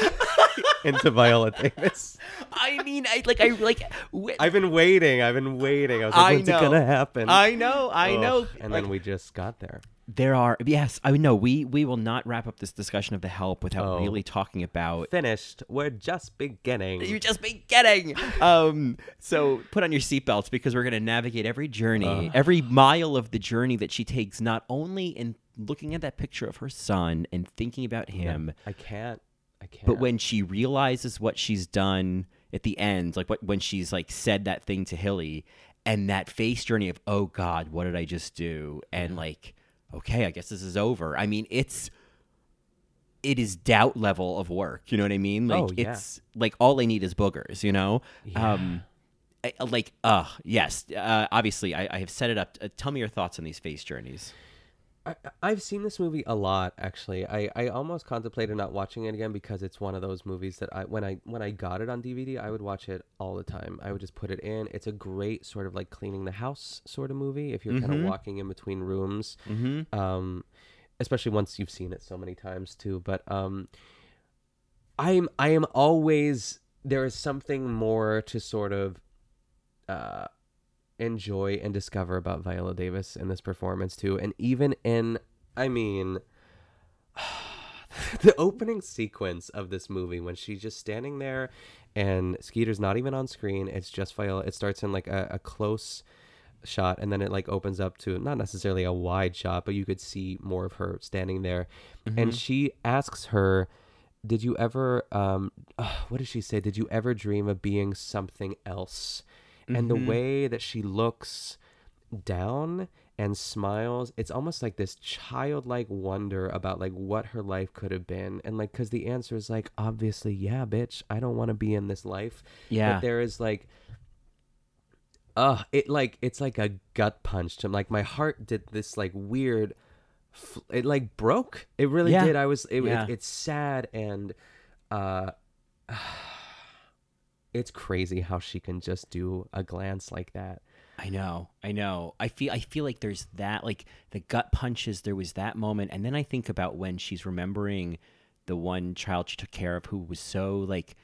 into Viola Davis. I mean, I like I like. w- I've been waiting. I've been waiting. I was like, I when's know. it gonna happen? I know. I know. And like- then we just got there. There are yes, I know we we will not wrap up this discussion of the help without Oh. really talking about Finished. We're just beginning. You're just beginning. Um, so put on your seatbelts because we're going to navigate every journey, every mile of the journey that she takes, not only in looking at that picture of her son and thinking about him, I can't. I can't. but when she realizes what she's done at the end, like what when she's like said that thing to Hilly, and that face journey of oh God, what did I just do? And like, okay, I guess this is over. I mean, it's it is doubt level of work. You know what I mean? Like Oh, yeah. it's like all I need is boogers. You know. Um, I- like, uh, yes. Uh, obviously, I, I have set it up. Uh, tell me your thoughts on these face journeys. I, I've seen this movie a lot actually. I, I almost contemplated not watching it again because it's one of those movies that I when I when I got it on DVD, I would watch it all the time. I would just put it in. It's a great sort of like cleaning the house sort of movie if you're kind of walking in between rooms. Mhm. Um especially once you've seen it so many times too, but um I'm I am always there is something more to sort of uh enjoy and discover about Viola Davis in this performance too. And even in I mean the opening sequence of this movie when she's just standing there and Skeeter's not even on screen, it's just Viola. It starts in like a, a close shot and then it like opens up to not necessarily a wide shot, but you could see more of her standing there. And Mhm. she asks her did you ever um uh, what did she say did you ever dream of being something else and the Mhm. way that she looks down and smiles it's almost like this childlike wonder about like what her life could have been and like because the answer is like obviously yeah bitch i don't want to be in this life Yeah. but there is like uh it like it's like a gut punch to like my heart did this like weird it like broke it really Yeah. did i was it, it- Yeah. it's sad and uh it's crazy how she can just do a glance like that I know, I know. I feel, I feel like there's that, like the gut punches. There was that moment, and then I think about when she's remembering the one child she took care of who was so like,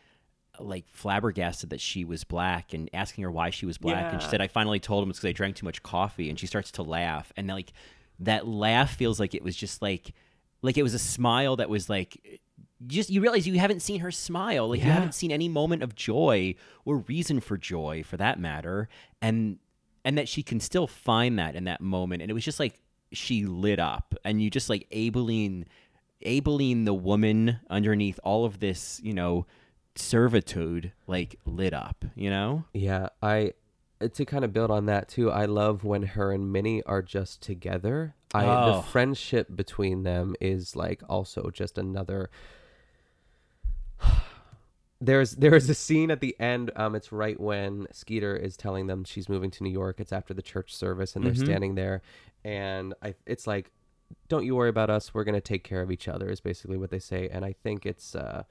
like flabbergasted that she was black, and asking her why she was black, and she said, "I finally told him it's because I drank too much coffee," and she starts to laugh, and like that laugh feels like it was just like, like it was a smile that was like. Just you realize you haven't seen her smile, like you haven't seen any moment of joy or reason for joy, for that matter, and and that she can still find that in that moment and it was just like she lit up and you just like Aibileen Aibileen the woman underneath all of this you know servitude like lit up you know Yeah, I to kind of build on that too. I love when her and Minnie are just together. I Oh. the friendship between them is like also just another There's there's a scene at the end um it's right when Skeeter is telling them she's moving to New York. It's after the church service and they're Mhm. standing there and I it's like don't you worry about us. We're going to take care of each other is basically what they say and I think it's uh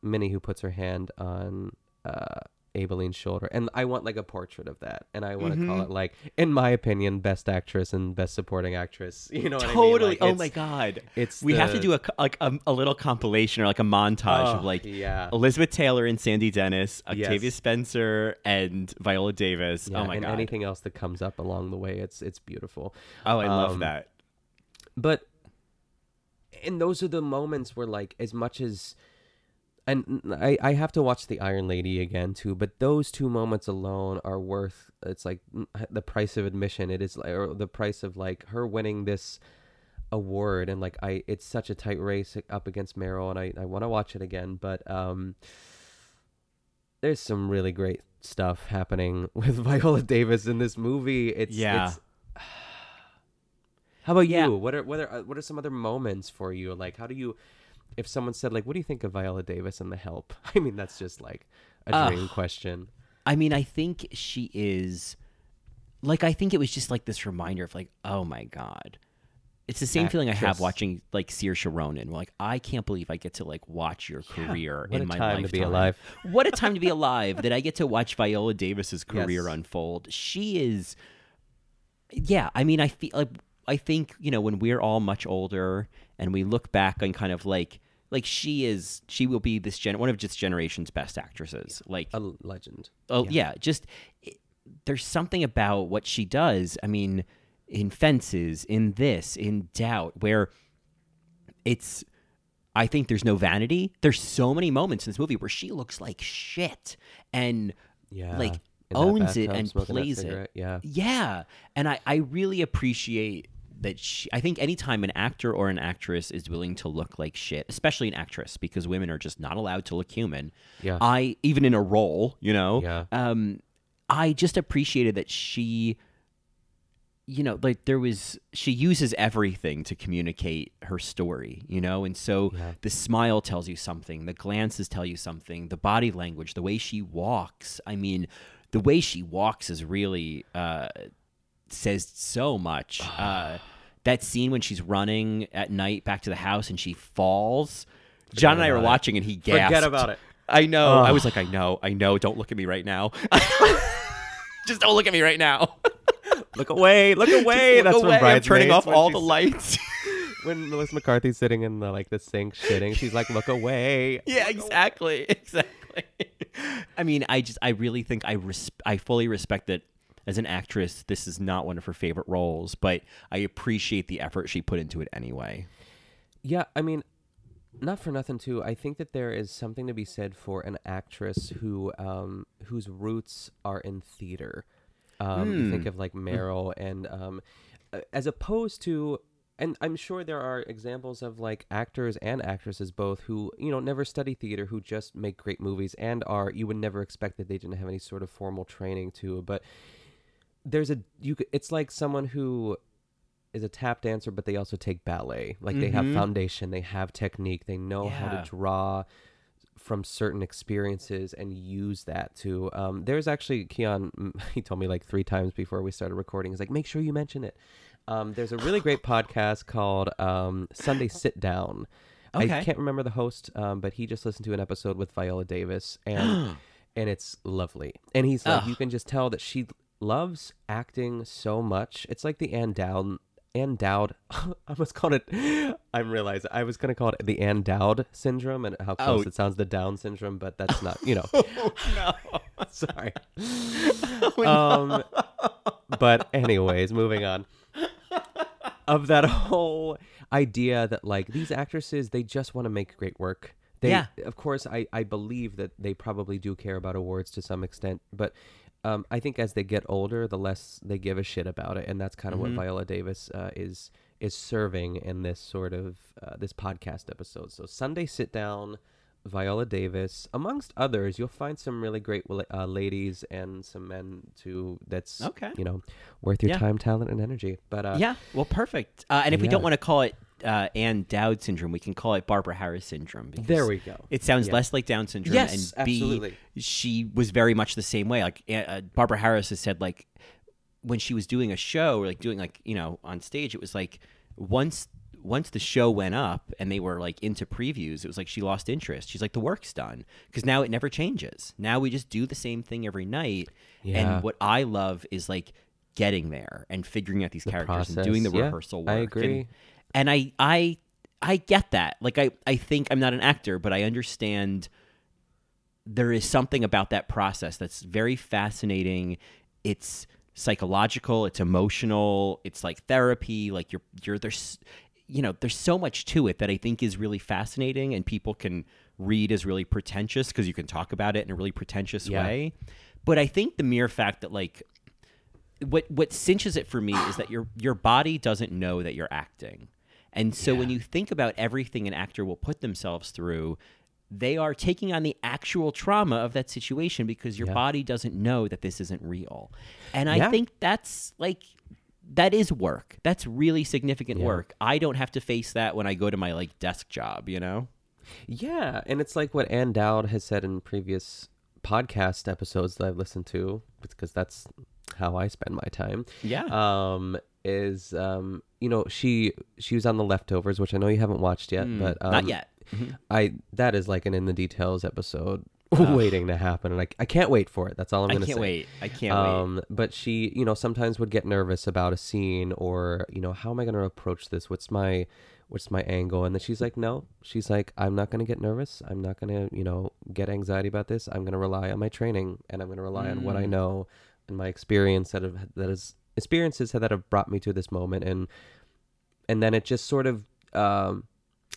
Minnie who puts her hand on uh Aibileen's shoulder. And I want like a portrait of that. And I want to call Mhm. it like, in my opinion, best actress and best supporting actress. You know what I mean? totally Like, oh my god It's we have to do a like a, a little compilation or like a montage Oh, of like yeah. Elizabeth Taylor and Sandy Dennis Octavia Yes. Spencer and Viola Davis Yeah, oh my and god anything else that comes up along the way, it's it's beautiful. oh I love Um, that But and those are the moments where like as much as and I, I have to watch the Iron Lady again too, but those two moments alone are worth it's like the price of admission. It is like or the price of like her winning this award and like I it's such a tight race up against Meryl and I, I want to watch it again, but um there's some really great stuff happening with Viola Davis in this movie. It's Yeah. it's how about Yeah. you? What are what are uh, what are some other moments for you? Like, how do you, if someone said like, "What do you think of Viola Davis and The Help?" I mean, that's just like a dream question. I mean, I think she is like I think it was just like this reminder of like, oh my god. It's the same feeling I have watching like Saoirse Ronan. Like I can't believe I get to like watch your career what in a my time to be alive. What a time to be alive that I get to watch Viola Davis's career Yes. unfold. She is Yeah, I mean I feel like I think you know when we're all much older and we look back on kind of like like she is she will be this gen one of this generation's best actresses. Like a legend. Oh yeah, just it, there's something about what she does i mean in fences in this in doubt where it's i think there's no vanity. There's so many moments in this movie where she looks like shit and Yeah, like owns it and plays it. yeah. yeah. And i i really appreciate that she i think anytime an actor or an actress is willing to look like shit especially an actress because women are just not allowed to look human Yeah. i even in a role you know Yeah. um i just appreciated that she you know like there was she uses everything to communicate her story you know and so the smile tells you something the glances tell you something the body language the way she walks i mean the way she walks is really uh says so much uh that scene when she's running at night back to the house and she falls john and i were watching and he Forget gasped about it. i know i was like i know i know don't look at me right now just don't look at me right now Look away! Look away! look That's away, when I'm turning off all the lights. when Melissa McCarthy's sitting in the like the sink shitting, she's like, "Look away!" yeah, exactly, exactly. I mean, I just, I really think I, res- I fully respect that as an actress. This is not one of her favorite roles, but I appreciate the effort she put into it anyway. Yeah, I mean, not for nothing too. I think that there is something to be said for an actress who um whose roots are in theater. Um, you think Hmm. of like Meryl and um, as opposed to. And I'm sure there are examples of like actors and actresses both who, you know, never study theater, who just make great movies and are, you would never expect that they didn't have any sort of formal training to. But there's a, you could, it's like someone who is a tap dancer, but they also take ballet. Like they have Mhm. foundation, they have technique, they know how to draw from certain experiences and use that to. Um, there's actually Keon. He told me like three times before we started recording. He's like, make sure you mention it. Um, there's a really great podcast called um, Sunday Sit Down. I can't remember the host, um, but he just listened to an episode with Viola Davis, and and it's lovely. And he's like, Ugh. you can just tell that she loves acting so much. It's like the Ann Dowd. Ann Dowd. I almost called it. I'm realizing I was gonna call it the Ann Dowd syndrome, and how close Oh. it sounds to Down syndrome, but that's not. You know. no, sorry. Oh, um, but anyways, moving on. Of that whole idea that like these actresses, they just want to make great work. They, Yeah. of course, I I believe that they probably do care about awards to some extent, but. Um, I think as they get older, the less they give a shit about it, and that's kind of Mhm. what Viola Davis uh, is is serving in this sort of uh, this podcast episode. So Sunday sit down, Viola Davis, amongst others, you'll find some really great uh, ladies and some men too. That's Okay. you know worth your Yeah. time, talent, and energy. But uh, yeah, well, perfect. Uh, and if we don't want to call it uh, Ann Dowd syndrome, we can call it Barbara Harris syndrome. because There we go. It sounds Yeah. less like Down syndrome, Yes, and B, absolutely. she was very much the same way. Like uh, Barbara Harris has said, like when she was doing a show, or like doing like you know on stage, it was like once once the show went up and they were like into previews, it was like she lost interest. She's like, the work's done because now it never changes. Now we just do the same thing every night. Yeah. And what I love is like getting there and figuring out these The characters and doing the yeah, rehearsal work. I agree. and I I I get that. Like I I think I'm not an actor, but I understand there is something about that process that's very fascinating. It's psychological, it's emotional, it's like therapy, like you're you're there's you know, there's so much to it that I think is really fascinating and people can read as really pretentious because you can talk about it in a really pretentious Yeah. way. But I think the mere fact that like what what cinches it for me is that your your body doesn't know that you're acting. And so when you think about everything an actor will put themselves through, they are taking on the actual trauma of that situation because your Yeah. body doesn't know that this isn't real. And I Yeah. think that's like that is work. That's really significant Yeah. work. I don't have to face that when I go to my like desk job, you know? Yeah, and it's like what Ann Dowd has said in previous podcast episodes that I've listened to, because that's how I spend my time. Yeah. Um, is um, you know, she she was on the leftovers, which I know you haven't watched yet, Mm, but um, not yet. Mhm. I that is like an in the details episode waiting to happen, and I, I can't wait for it. That's all I'm gonna say. I can't say. wait. I can't wait. um, But she, you know, sometimes would get nervous about a scene, or you know, how am I gonna approach this? What's my what's my angle? And then she's like, no, she's like, I'm not gonna get nervous. I'm not gonna, you know, get anxiety about this. I'm gonna rely on my training, and I'm gonna rely on what I Mm. know and my experience that have that is experiences that have brought me to this moment, and and then it just sort of um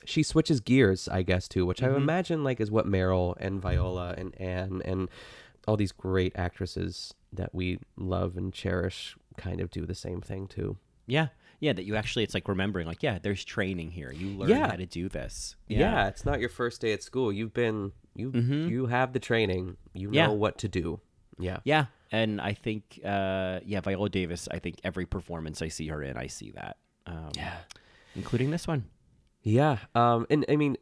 she switches gears, I guess, too, which I Mhm. imagine like is what Meryl and Viola and Anne and all these great actresses that we love and cherish kind of do the same thing too. Yeah. Yeah, that you actually it's like remembering like yeah, there's training here. You learn Yeah. how to do this. Yeah. it's not your first day at school. You've been you Mhm. you have the training. You Yeah. know what to do. Yeah. Yeah, and I think uh, yeah, Viola Davis. I think every performance I see her in, I see that. Um, Yeah. including this one. Yeah. Um and I mean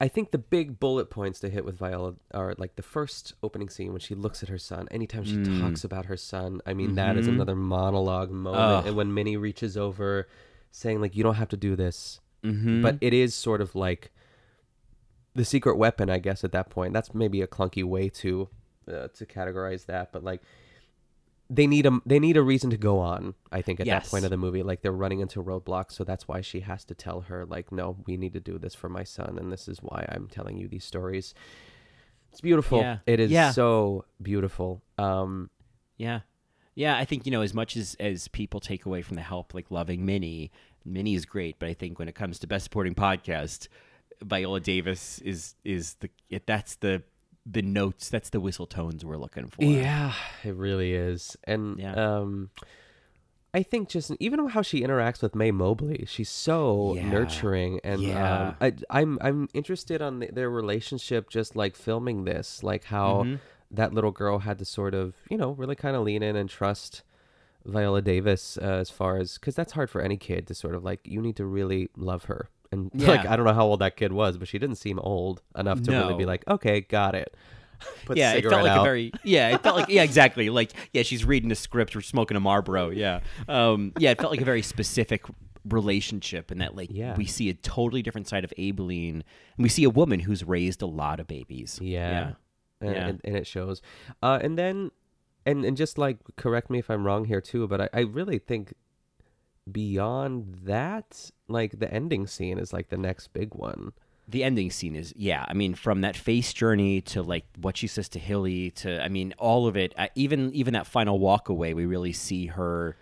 I think the big bullet points to hit with Viola are like the first opening scene when she looks at her son. Anytime she Mm. talks about her son, I mean that is Mhm. another monologue moment. Ugh. And when Minnie reaches over, saying like, "You don't have to do this," Mhm. but it is sort of like the secret weapon, I guess. At that point, that's maybe a clunky way to uh, to categorize that, but like they need a they need a reason to go on. I think at that point of the movie, like they're running into roadblocks, so that's why she has to tell her like, "No, we need to do this for my son, and this is why I'm telling you these stories." It's beautiful. Yeah. It is Yeah. so beautiful. Um, Yeah. Yeah, I think, you know, as much as as people take away from the help like loving Minnie, Minnie is great, but I think when it comes to best supporting podcast, Viola Davis is is the it, that's the the notes, that's the whistle tones we're looking for. Yeah, it really is. And Yeah. um I think just even how she interacts with Mae Mobley, she's so Yeah. nurturing and Yeah. um I I'm I'm interested on the, their relationship just like filming this, like how Mhm. that little girl had to sort of, you know, really kind of lean in and trust Viola Davis uh, as far as cuz that's hard for any kid to sort of like you need to really love her. And like I don't know how old that kid was, but she didn't seem old enough to really be like, "Okay, got it." Put yeah, it felt like a very yeah, it felt like yeah, exactly. Like yeah, she's reading a script or smoking a Marlboro. Yeah, um, yeah, it felt like a very specific relationship, and that like Yeah. we see a totally different side of Aibileen, and we see a woman who's raised a lot of babies. Yeah. And, Yeah. and, and it shows. Uh, and then, and, and just like, correct me if I'm wrong here too, but I, I really think beyond that, like the ending scene is like the next big one. the ending scene is yeah i mean from that face journey to like what she says to hilly to i mean all of it uh, even even that final walk away we really see her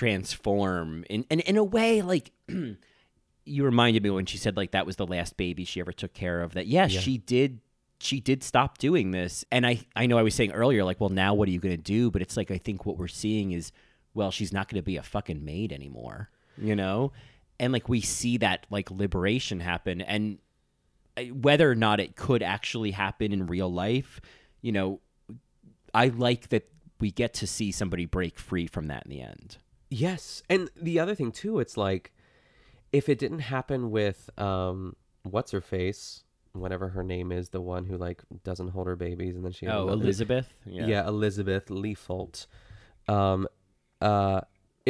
transform in in, in a way like you reminded me when she said like that was the last baby she ever took care of that yes Yeah. she did she did stop doing this and i i know i was saying earlier like well now what are you going to do but it's like i think what we're seeing is well she's not going to be a fucking maid anymore you know and like we see that like liberation happen and uh, whether or not it could actually happen in real life you know i like that we get to see somebody break free from that in the end Yes. And the other thing too, it's like, if it didn't happen with, um, what's her face, whatever her name is, the one who like doesn't hold her babies and then she oh elizabeth yeah, Elizabeth Leefolt. Um, uh,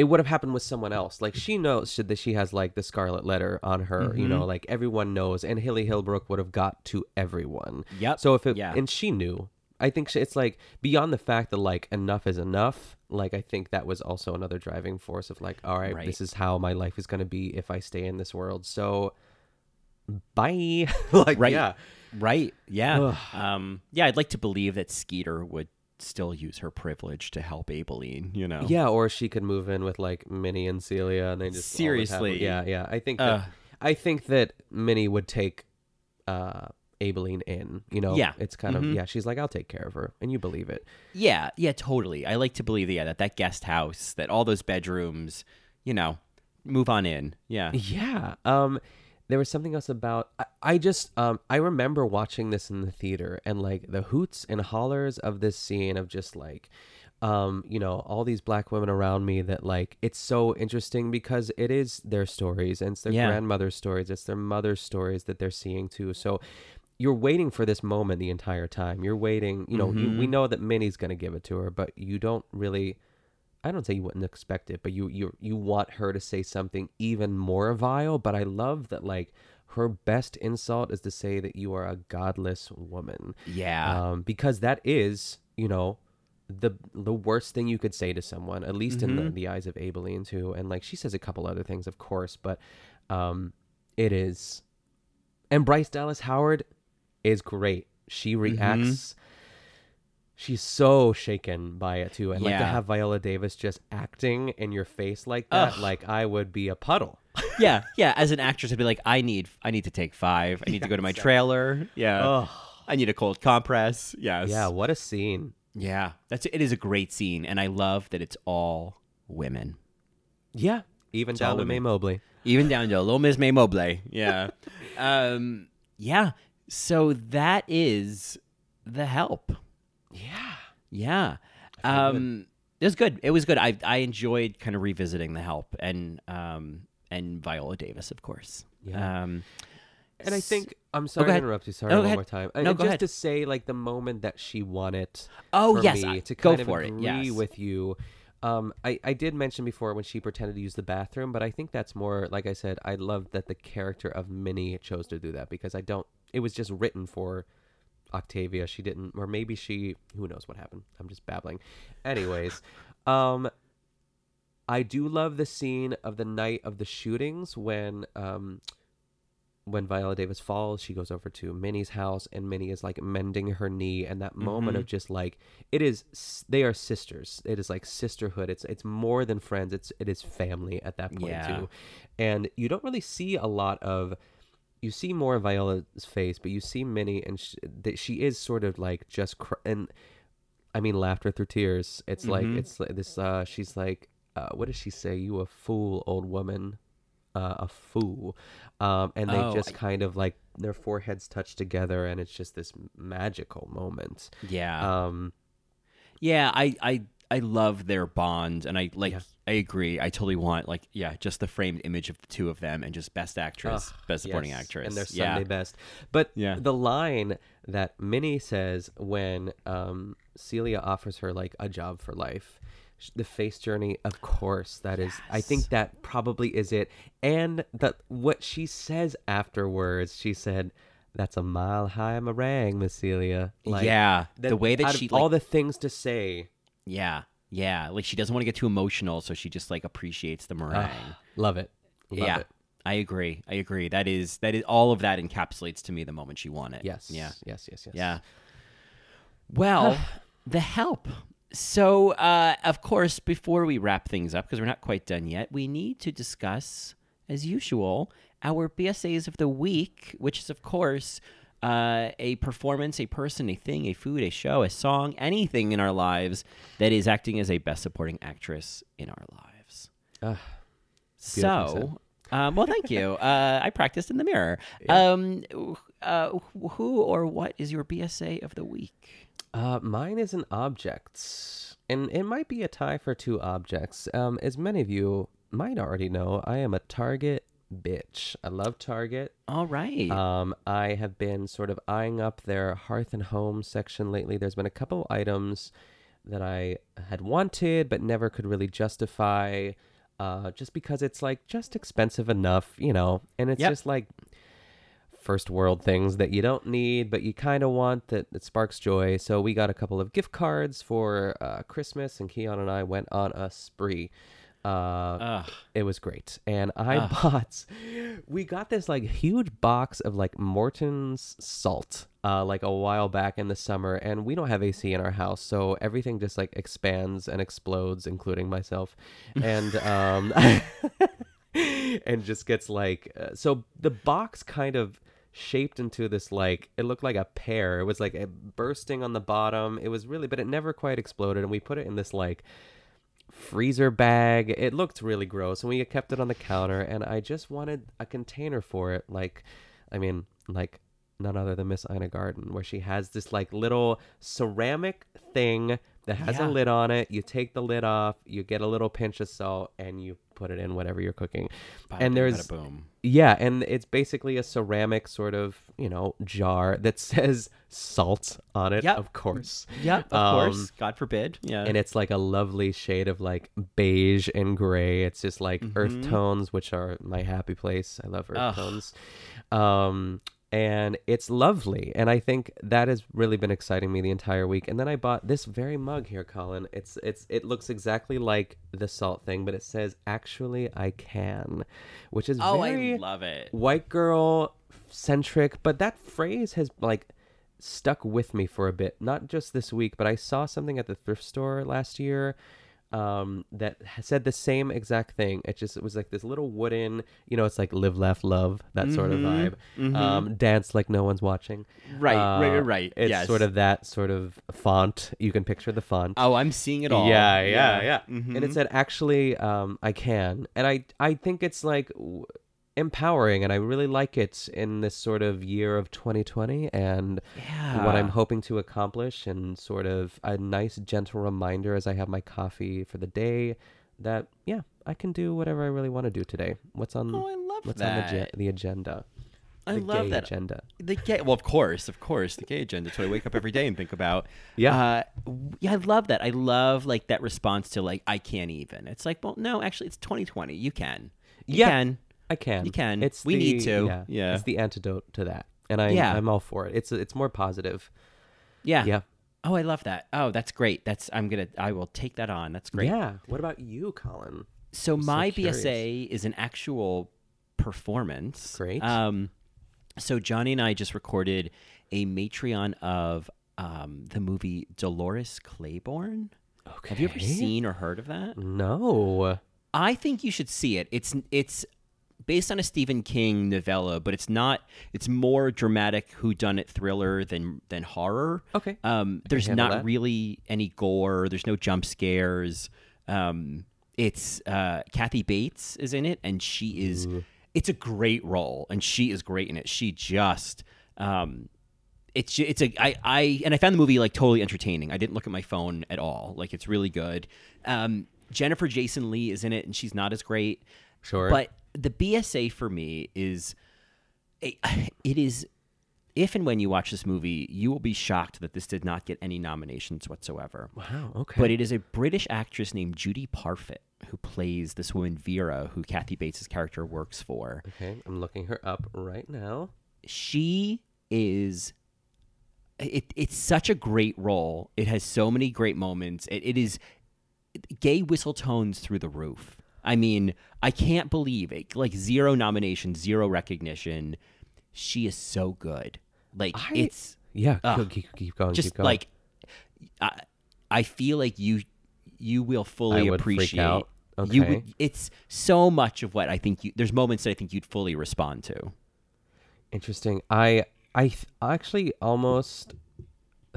it would have happened with someone else. Like she knows that she has like the scarlet letter on her. You know, Mhm. like everyone knows, and Hilly Holbrook would have got to everyone. Yep. So if it Yeah. and she knew. I think she, it's like beyond the fact that like enough is enough. Like I think that was also another driving force of like, all right, Right. this is how my life is going to be if I stay in this world. So, bye. like right yeah, right yeah um yeah i'd like to believe that skeeter would still use her privilege to help Aibileen, you know Yeah, or she could move in with like Minnie and Celia, and they just all would have- Seriously. yeah, yeah. I think that Uh. I think that Minnie would take uh Aibileen in. You know, Yeah. it's kind Mhm. of yeah. She's like, I'll take care of her, and you believe it. Yeah, yeah, totally. I like to believe yeah, that that guest house, that all those bedrooms, you know, move on in. Yeah. Yeah. Um, there was something else about I, I just um I remember watching this in the theater and like the hoots and hollers of this scene of just like um you know all these black women around me that like it's so interesting because it is their stories and it's their Yeah. grandmother's stories it's their mother's stories that they're seeing too so you're waiting for this moment the entire time you're waiting you know you, we Mhm. know that minnie's going to give it to her but you don't really I don't say you wouldn't expect it, but you you you want her to say something even more vile. But I love that like her best insult is to say that you are a godless woman. Yeah. Um, because that is, you know, the the worst thing you could say to someone, at least in the, Mhm. the eyes of Aibileen too. And like she says a couple other things, of course, but um, it is. And Bryce Dallas Howard is great. She Mm-hmm. She's so shaken by it too, and like to Yeah. have Viola Davis just acting in your face like that, like I would be a puddle. yeah, yeah. As an actress, I'd be like, I need, I need to take five. I need to go to my trailer. Yeah. Ugh. I need a cold compress. Yes. Yeah, what a scene. Yeah. That's it. Is a great scene, and I love that it's all women. Yeah, even all down to May women. Mobley. Even down to Little Miss Mae Mobley. Yeah. um. Yeah. So that is the help. Yeah. Yeah. Um. It was good. It was good. I I enjoyed kind of revisiting the help and um and Viola Davis, of course. Yeah. Um. And I think I'm Oh, sorry go to interrupt you. Sorry No, go one ahead. more time. No, and go just ahead. to say, like the moment that she won it. Oh, for yes, me, I- to go kind of for it, agree yes. with you. Um, I I did mention before when she pretended to use the bathroom, but I think that's more like I said. I love that the character of Minnie chose to do that because I don't. It was just written for Octavia. She didn't, or maybe she. Who knows what happened? I'm just babbling. Anyways, um, I do love the scene of the night of the shootings when um when Viola Davis falls, she goes over to Minnie's house and Minnie is like mending her knee and that moment Mhm. of just like it is they are sisters. It is like sisterhood. It's it's more than friends. It's it is family at that point Yeah. too. And you don't really see a lot of you see more of Viola's face, but you see Minnie and she, that she is sort of like just cr- and I mean laughter through tears. It's like Mhm. it's like this uh she's like uh what does she say? You a fool, old woman. Uh, a fool. Um and they Oh, just I- kind of like their foreheads touch together and it's just this magical moment. Yeah. Um Yeah, I I I love their bond, and I like. Yeah. I agree. I totally want like yeah, just the framed image of the two of them, and just best actress, best supporting yes, actress, and their yeah. Sunday best. But Yeah. the line that Minnie says when um, Celia offers her like a job for life, the face journey, of course, that is. I think that probably is it. And that what she says afterwards, she said. That's a mile high meringue, Miss Celia. Yeah, the way that she, all like- the things to say. Yeah, yeah. Like she doesn't want to get too emotional, so she just like appreciates the meringue. Love it. Love yeah, it. I agree. I agree. That is that is all of that encapsulates to me the moment she won it. Yes. Yeah. Yes. Yes. Yes. Yeah. Well, the help. So, uh, of course, before we wrap things up, because we're not quite done yet, we need to discuss, as usual, our BSAs of the week, which is, of course, uh, a performance, a person, a thing, a food, a show, a song, anything in our lives that is acting as a best supporting actress in our lives. Beautifully so, um, well, thank you. Uh, I practiced in the mirror. Um, uh, who or what is your BSA of the week? Uh, mine is an object, and it might be a tie for two objects. Um, as many of you might already know, I am a Target bitch. I love Target. All right. Um, I have been sort of eyeing up their hearth and home section lately. There's been a couple items that I had wanted but never could really justify, uh, just because it's like just expensive enough, you know. And it's Yep. just like first world things that you don't need but you kind of want that it sparks joy. So we got a couple of gift cards for uh, Christmas, and Keon and I went on a spree. Uh, it was great, and I Ugh. bought. We got this like huge box of like Morton's salt, uh, like a while back in the summer, and we don't have AC in our house, so everything just like expands and explodes, including myself, and um, and just gets like uh, so the box kind of shaped into this like it looked like a pear it was like a bursting on the bottom it was really but it never quite exploded and we put it in this like freezer bag. It looked really gross and we kept it on the counter and i just wanted a container for it like i mean like none other than Miss Ina Garten, where she has this like little ceramic thing that has Yeah. a lid on it. You take the lid off, you get a little pinch of salt, and you put it in whatever you're cooking. Bada and there's boom. yeah, and it's basically a ceramic sort of you know jar that says salt on it. Yep. Of course. Yep, of Um, course. God forbid. Yeah. and it's like a lovely shade of like beige and gray. It's just like earth Mhm. tones, which are my happy place. I love earth Ugh. tones. Um, and it's lovely, and I think that has really been exciting me the entire week. And then I bought this very mug here, Colin. It's it's it looks exactly like the salt thing, but it says "Actually, I can," which is oh, very I love it. white girl centric, but that phrase has like stuck with me for a bit. Not just this week, but I saw something at the thrift store last year um that said the same exact thing it just it was like this little wooden you know it's like live laugh love that sort of Mhm, vibe mhm. um dance like no one's watching Right, right, right, Uh, right, it's yes. sort of that sort of font you can picture the font Oh, I'm seeing it all. yeah, yeah, yeah. Mhm. And it said, "Actually, um, I can," and I, I think it's like empowering, and I really like it in this sort of year of 2020, and what I'm hoping to accomplish, and sort of a nice, gentle reminder as I have my coffee for the day, that yeah, I can do whatever I really want to do today. What's on? Oh, I love what's on the, ge- the agenda? I the love that agenda. The gay, well, of course, of course, the gay agenda. That's what I wake up every day and think about. Yeah. uh, yeah, I love that. I love like that response to like I can't even. It's like, well, no, actually, it's 2020. You can. You Yeah, can. I can. You can. It's we need to. Yeah, Yeah. It's the antidote to that, and I, Yeah. I'm all for it. It's it's more positive. Yeah. Yeah. Oh, I love that. Oh, that's great. That's I'm gonna. I will take that on. That's great. Yeah. What about you, Colin? So I'm my curious. BSA is an actual performance. Great. Um, so Johnny and I just recorded a Matreon of um, the movie Dolores Claiborne. Okay. Have you ever seen or heard of that? No. I think you should see it. It's it's based on a Stephen King novella, but it's not. It's more dramatic whodunit thriller than than horror. Okay. Um, there's not that. really any gore. There's no jump scares. Um, it's uh, Kathy Bates is in it, and she is. It's a great role, and she is great in it. She just. Um, it's it's a I I and I found the movie like totally entertaining. I didn't look at my phone at all. Like it's really good. Um, Jennifer Jason Leigh is in it, and she's not as great. Sure. But the BSA for me is, it, it is. If and when you watch this movie, you will be shocked that this did not get any nominations whatsoever. Wow. Okay. But it is a British actress named Judy Parfitt who plays this woman Vera, who Kathy Bates' character works for. okay. I'm looking her up right now. she is it, it's such a great role it has so many great moments it, it is gay whistle tones through the roof i mean i can't believe it like zero nomination zero recognition she is so good like I- it's Yeah. go- keep, keep going. just keep going. like I, I feel like you you will fully I would freak appreciate out. you Okay. would it's so much of what i think you there's moments that i think you'd fully respond to Interesting. I I th- actually almost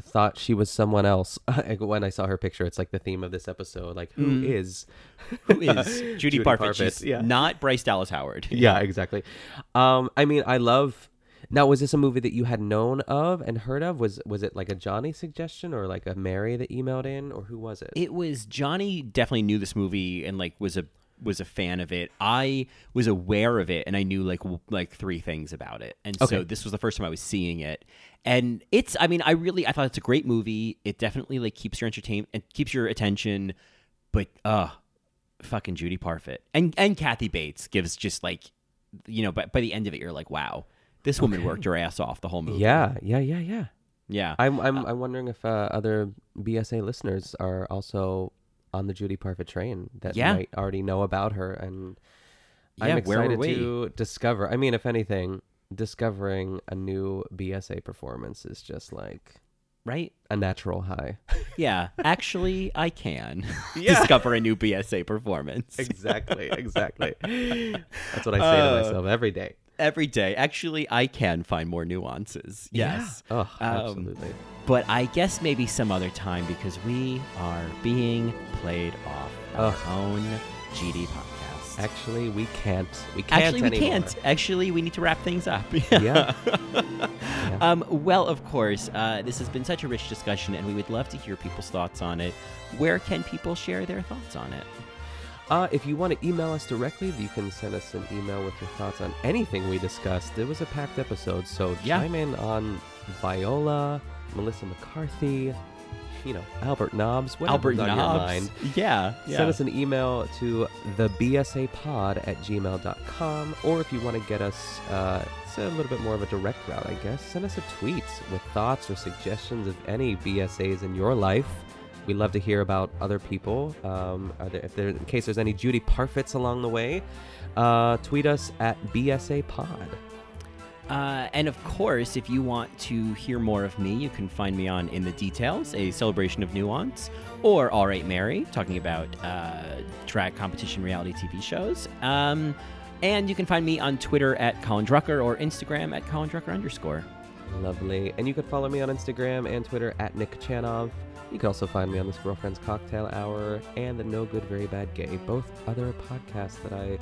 thought she was someone else when I saw her picture. It's like the theme of this episode. Like who Mm. is who is Judy, Parfitt. She's Yeah. not Bryce Dallas Howard. yeah, exactly. Um, I mean, I love. Now, was this a movie that you had known of and heard of? Was was it like a Johnny suggestion or like a Mary that emailed in, or who was it? It was Johnny definitely knew this movie and like was a was a fan of it. I was aware of it and I knew like w- like three things about it. And Okay. so this was the first time I was seeing it. And it's I mean, I really I thought it's a great movie. It definitely like keeps your entertainment and keeps your attention, but uh fucking Judy Parfitt. And and Kathy Bates gives just like you know, by, by the end of it you're like, wow. This woman Okay. worked her ass off the whole movie. Yeah, yeah, yeah, yeah. Yeah. I'm I'm I'm wondering if uh, other BSA listeners are also on the Judy Parfitt train that Yeah. might already know about her, and Yeah, I'm excited to discover. I mean, if anything, discovering a new BSA performance is just like right a natural high. Yeah, actually, I can Yeah. discover a new BSA performance. exactly, exactly. That's what I say to Uh, myself every day. Every day. Actually, I can find more nuances. Yeah. Yes. Oh, Um, absolutely. But I guess maybe some other time because we are being played off our Ugh. own GD podcast. Actually, we can't. We can't Actually, we anymore. can't. Actually, we need to wrap things up. Yeah. Um, well, of course, uh, this has been such a rich discussion, and we would love to hear people's thoughts on it. Where can people share their thoughts on it? Uh, if you want to email us directly, you can send us an email with your thoughts on anything we discussed. It was a packed episode, so Yeah. chime in on Viola, Melissa McCarthy, you know, Albert Nobbs, whatever's Albert on mind. Yeah, yeah. Send us an email to thebsapod at gmail.com, or if you want to get us, uh, it's a little bit more of a direct route, I guess, send us a tweet with thoughts or suggestions of any BSAs in your life. We love to hear about other people. Um, are there, if there, in case there's any Judy Parfitts along the way, uh, tweet us at BSAPod. Uh, and of course, if you want to hear more of me, you can find me on In the Details, a celebration of nuance, or All Right Mary, talking about uh, drag competition reality TV shows. Um, and you can find me on Twitter at Colin Drucker or Instagram at Colin Drucker underscore. Lovely. And you can follow me on Instagram and Twitter at Nick Chanov. You can also find me on this Girlfriend's Cocktail Hour and the No Good Very Bad Gay, both other podcasts that I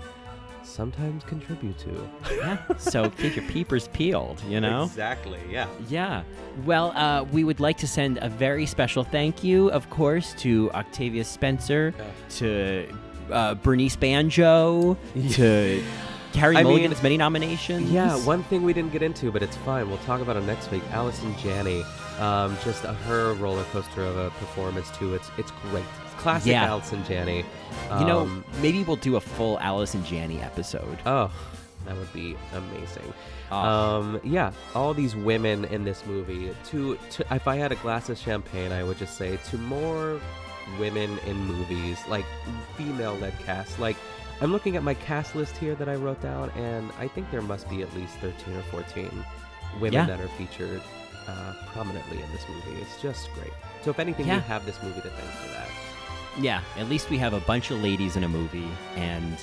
sometimes contribute to. Yeah. so keep your peepers peeled, you know? Exactly, yeah. Yeah. Well, uh, we would like to send a very special thank you, of course, to Octavia Spencer, to uh, Bernice Bejo, to Carey I mean, Mulligan's many nominations. Yeah, one thing we didn't get into, but it's fine. We'll talk about it next week. Allison Janney, um, just a, her roller coaster of a performance too. It's it's great. It's classic Yeah. Allison Janney. You know, Um, maybe we'll do a full Allison Janney episode. Oh, that would be amazing. Um, yeah, all these women in this movie. To, to if I had a glass of champagne, I would just say to more women in movies, like female-led cast. Like I'm looking at my cast list here that I wrote down, and I think there must be at least 13 or 14 women Yeah. that are featured uh, prominently in this movie. It's just great. So if anything, Yeah. we have this movie to thank for that. Yeah, at least we have a bunch of ladies in a movie, and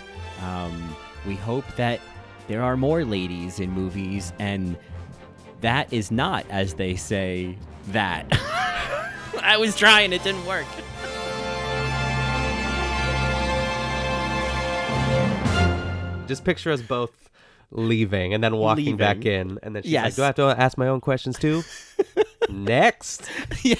um, we hope that there are more ladies in movies, and that is not, as they say, that. I was trying, it didn't work. Just picture us both leaving and then walking back in, and then she's Yes. like, "Do I have to ask my own questions too?" Next. yeah.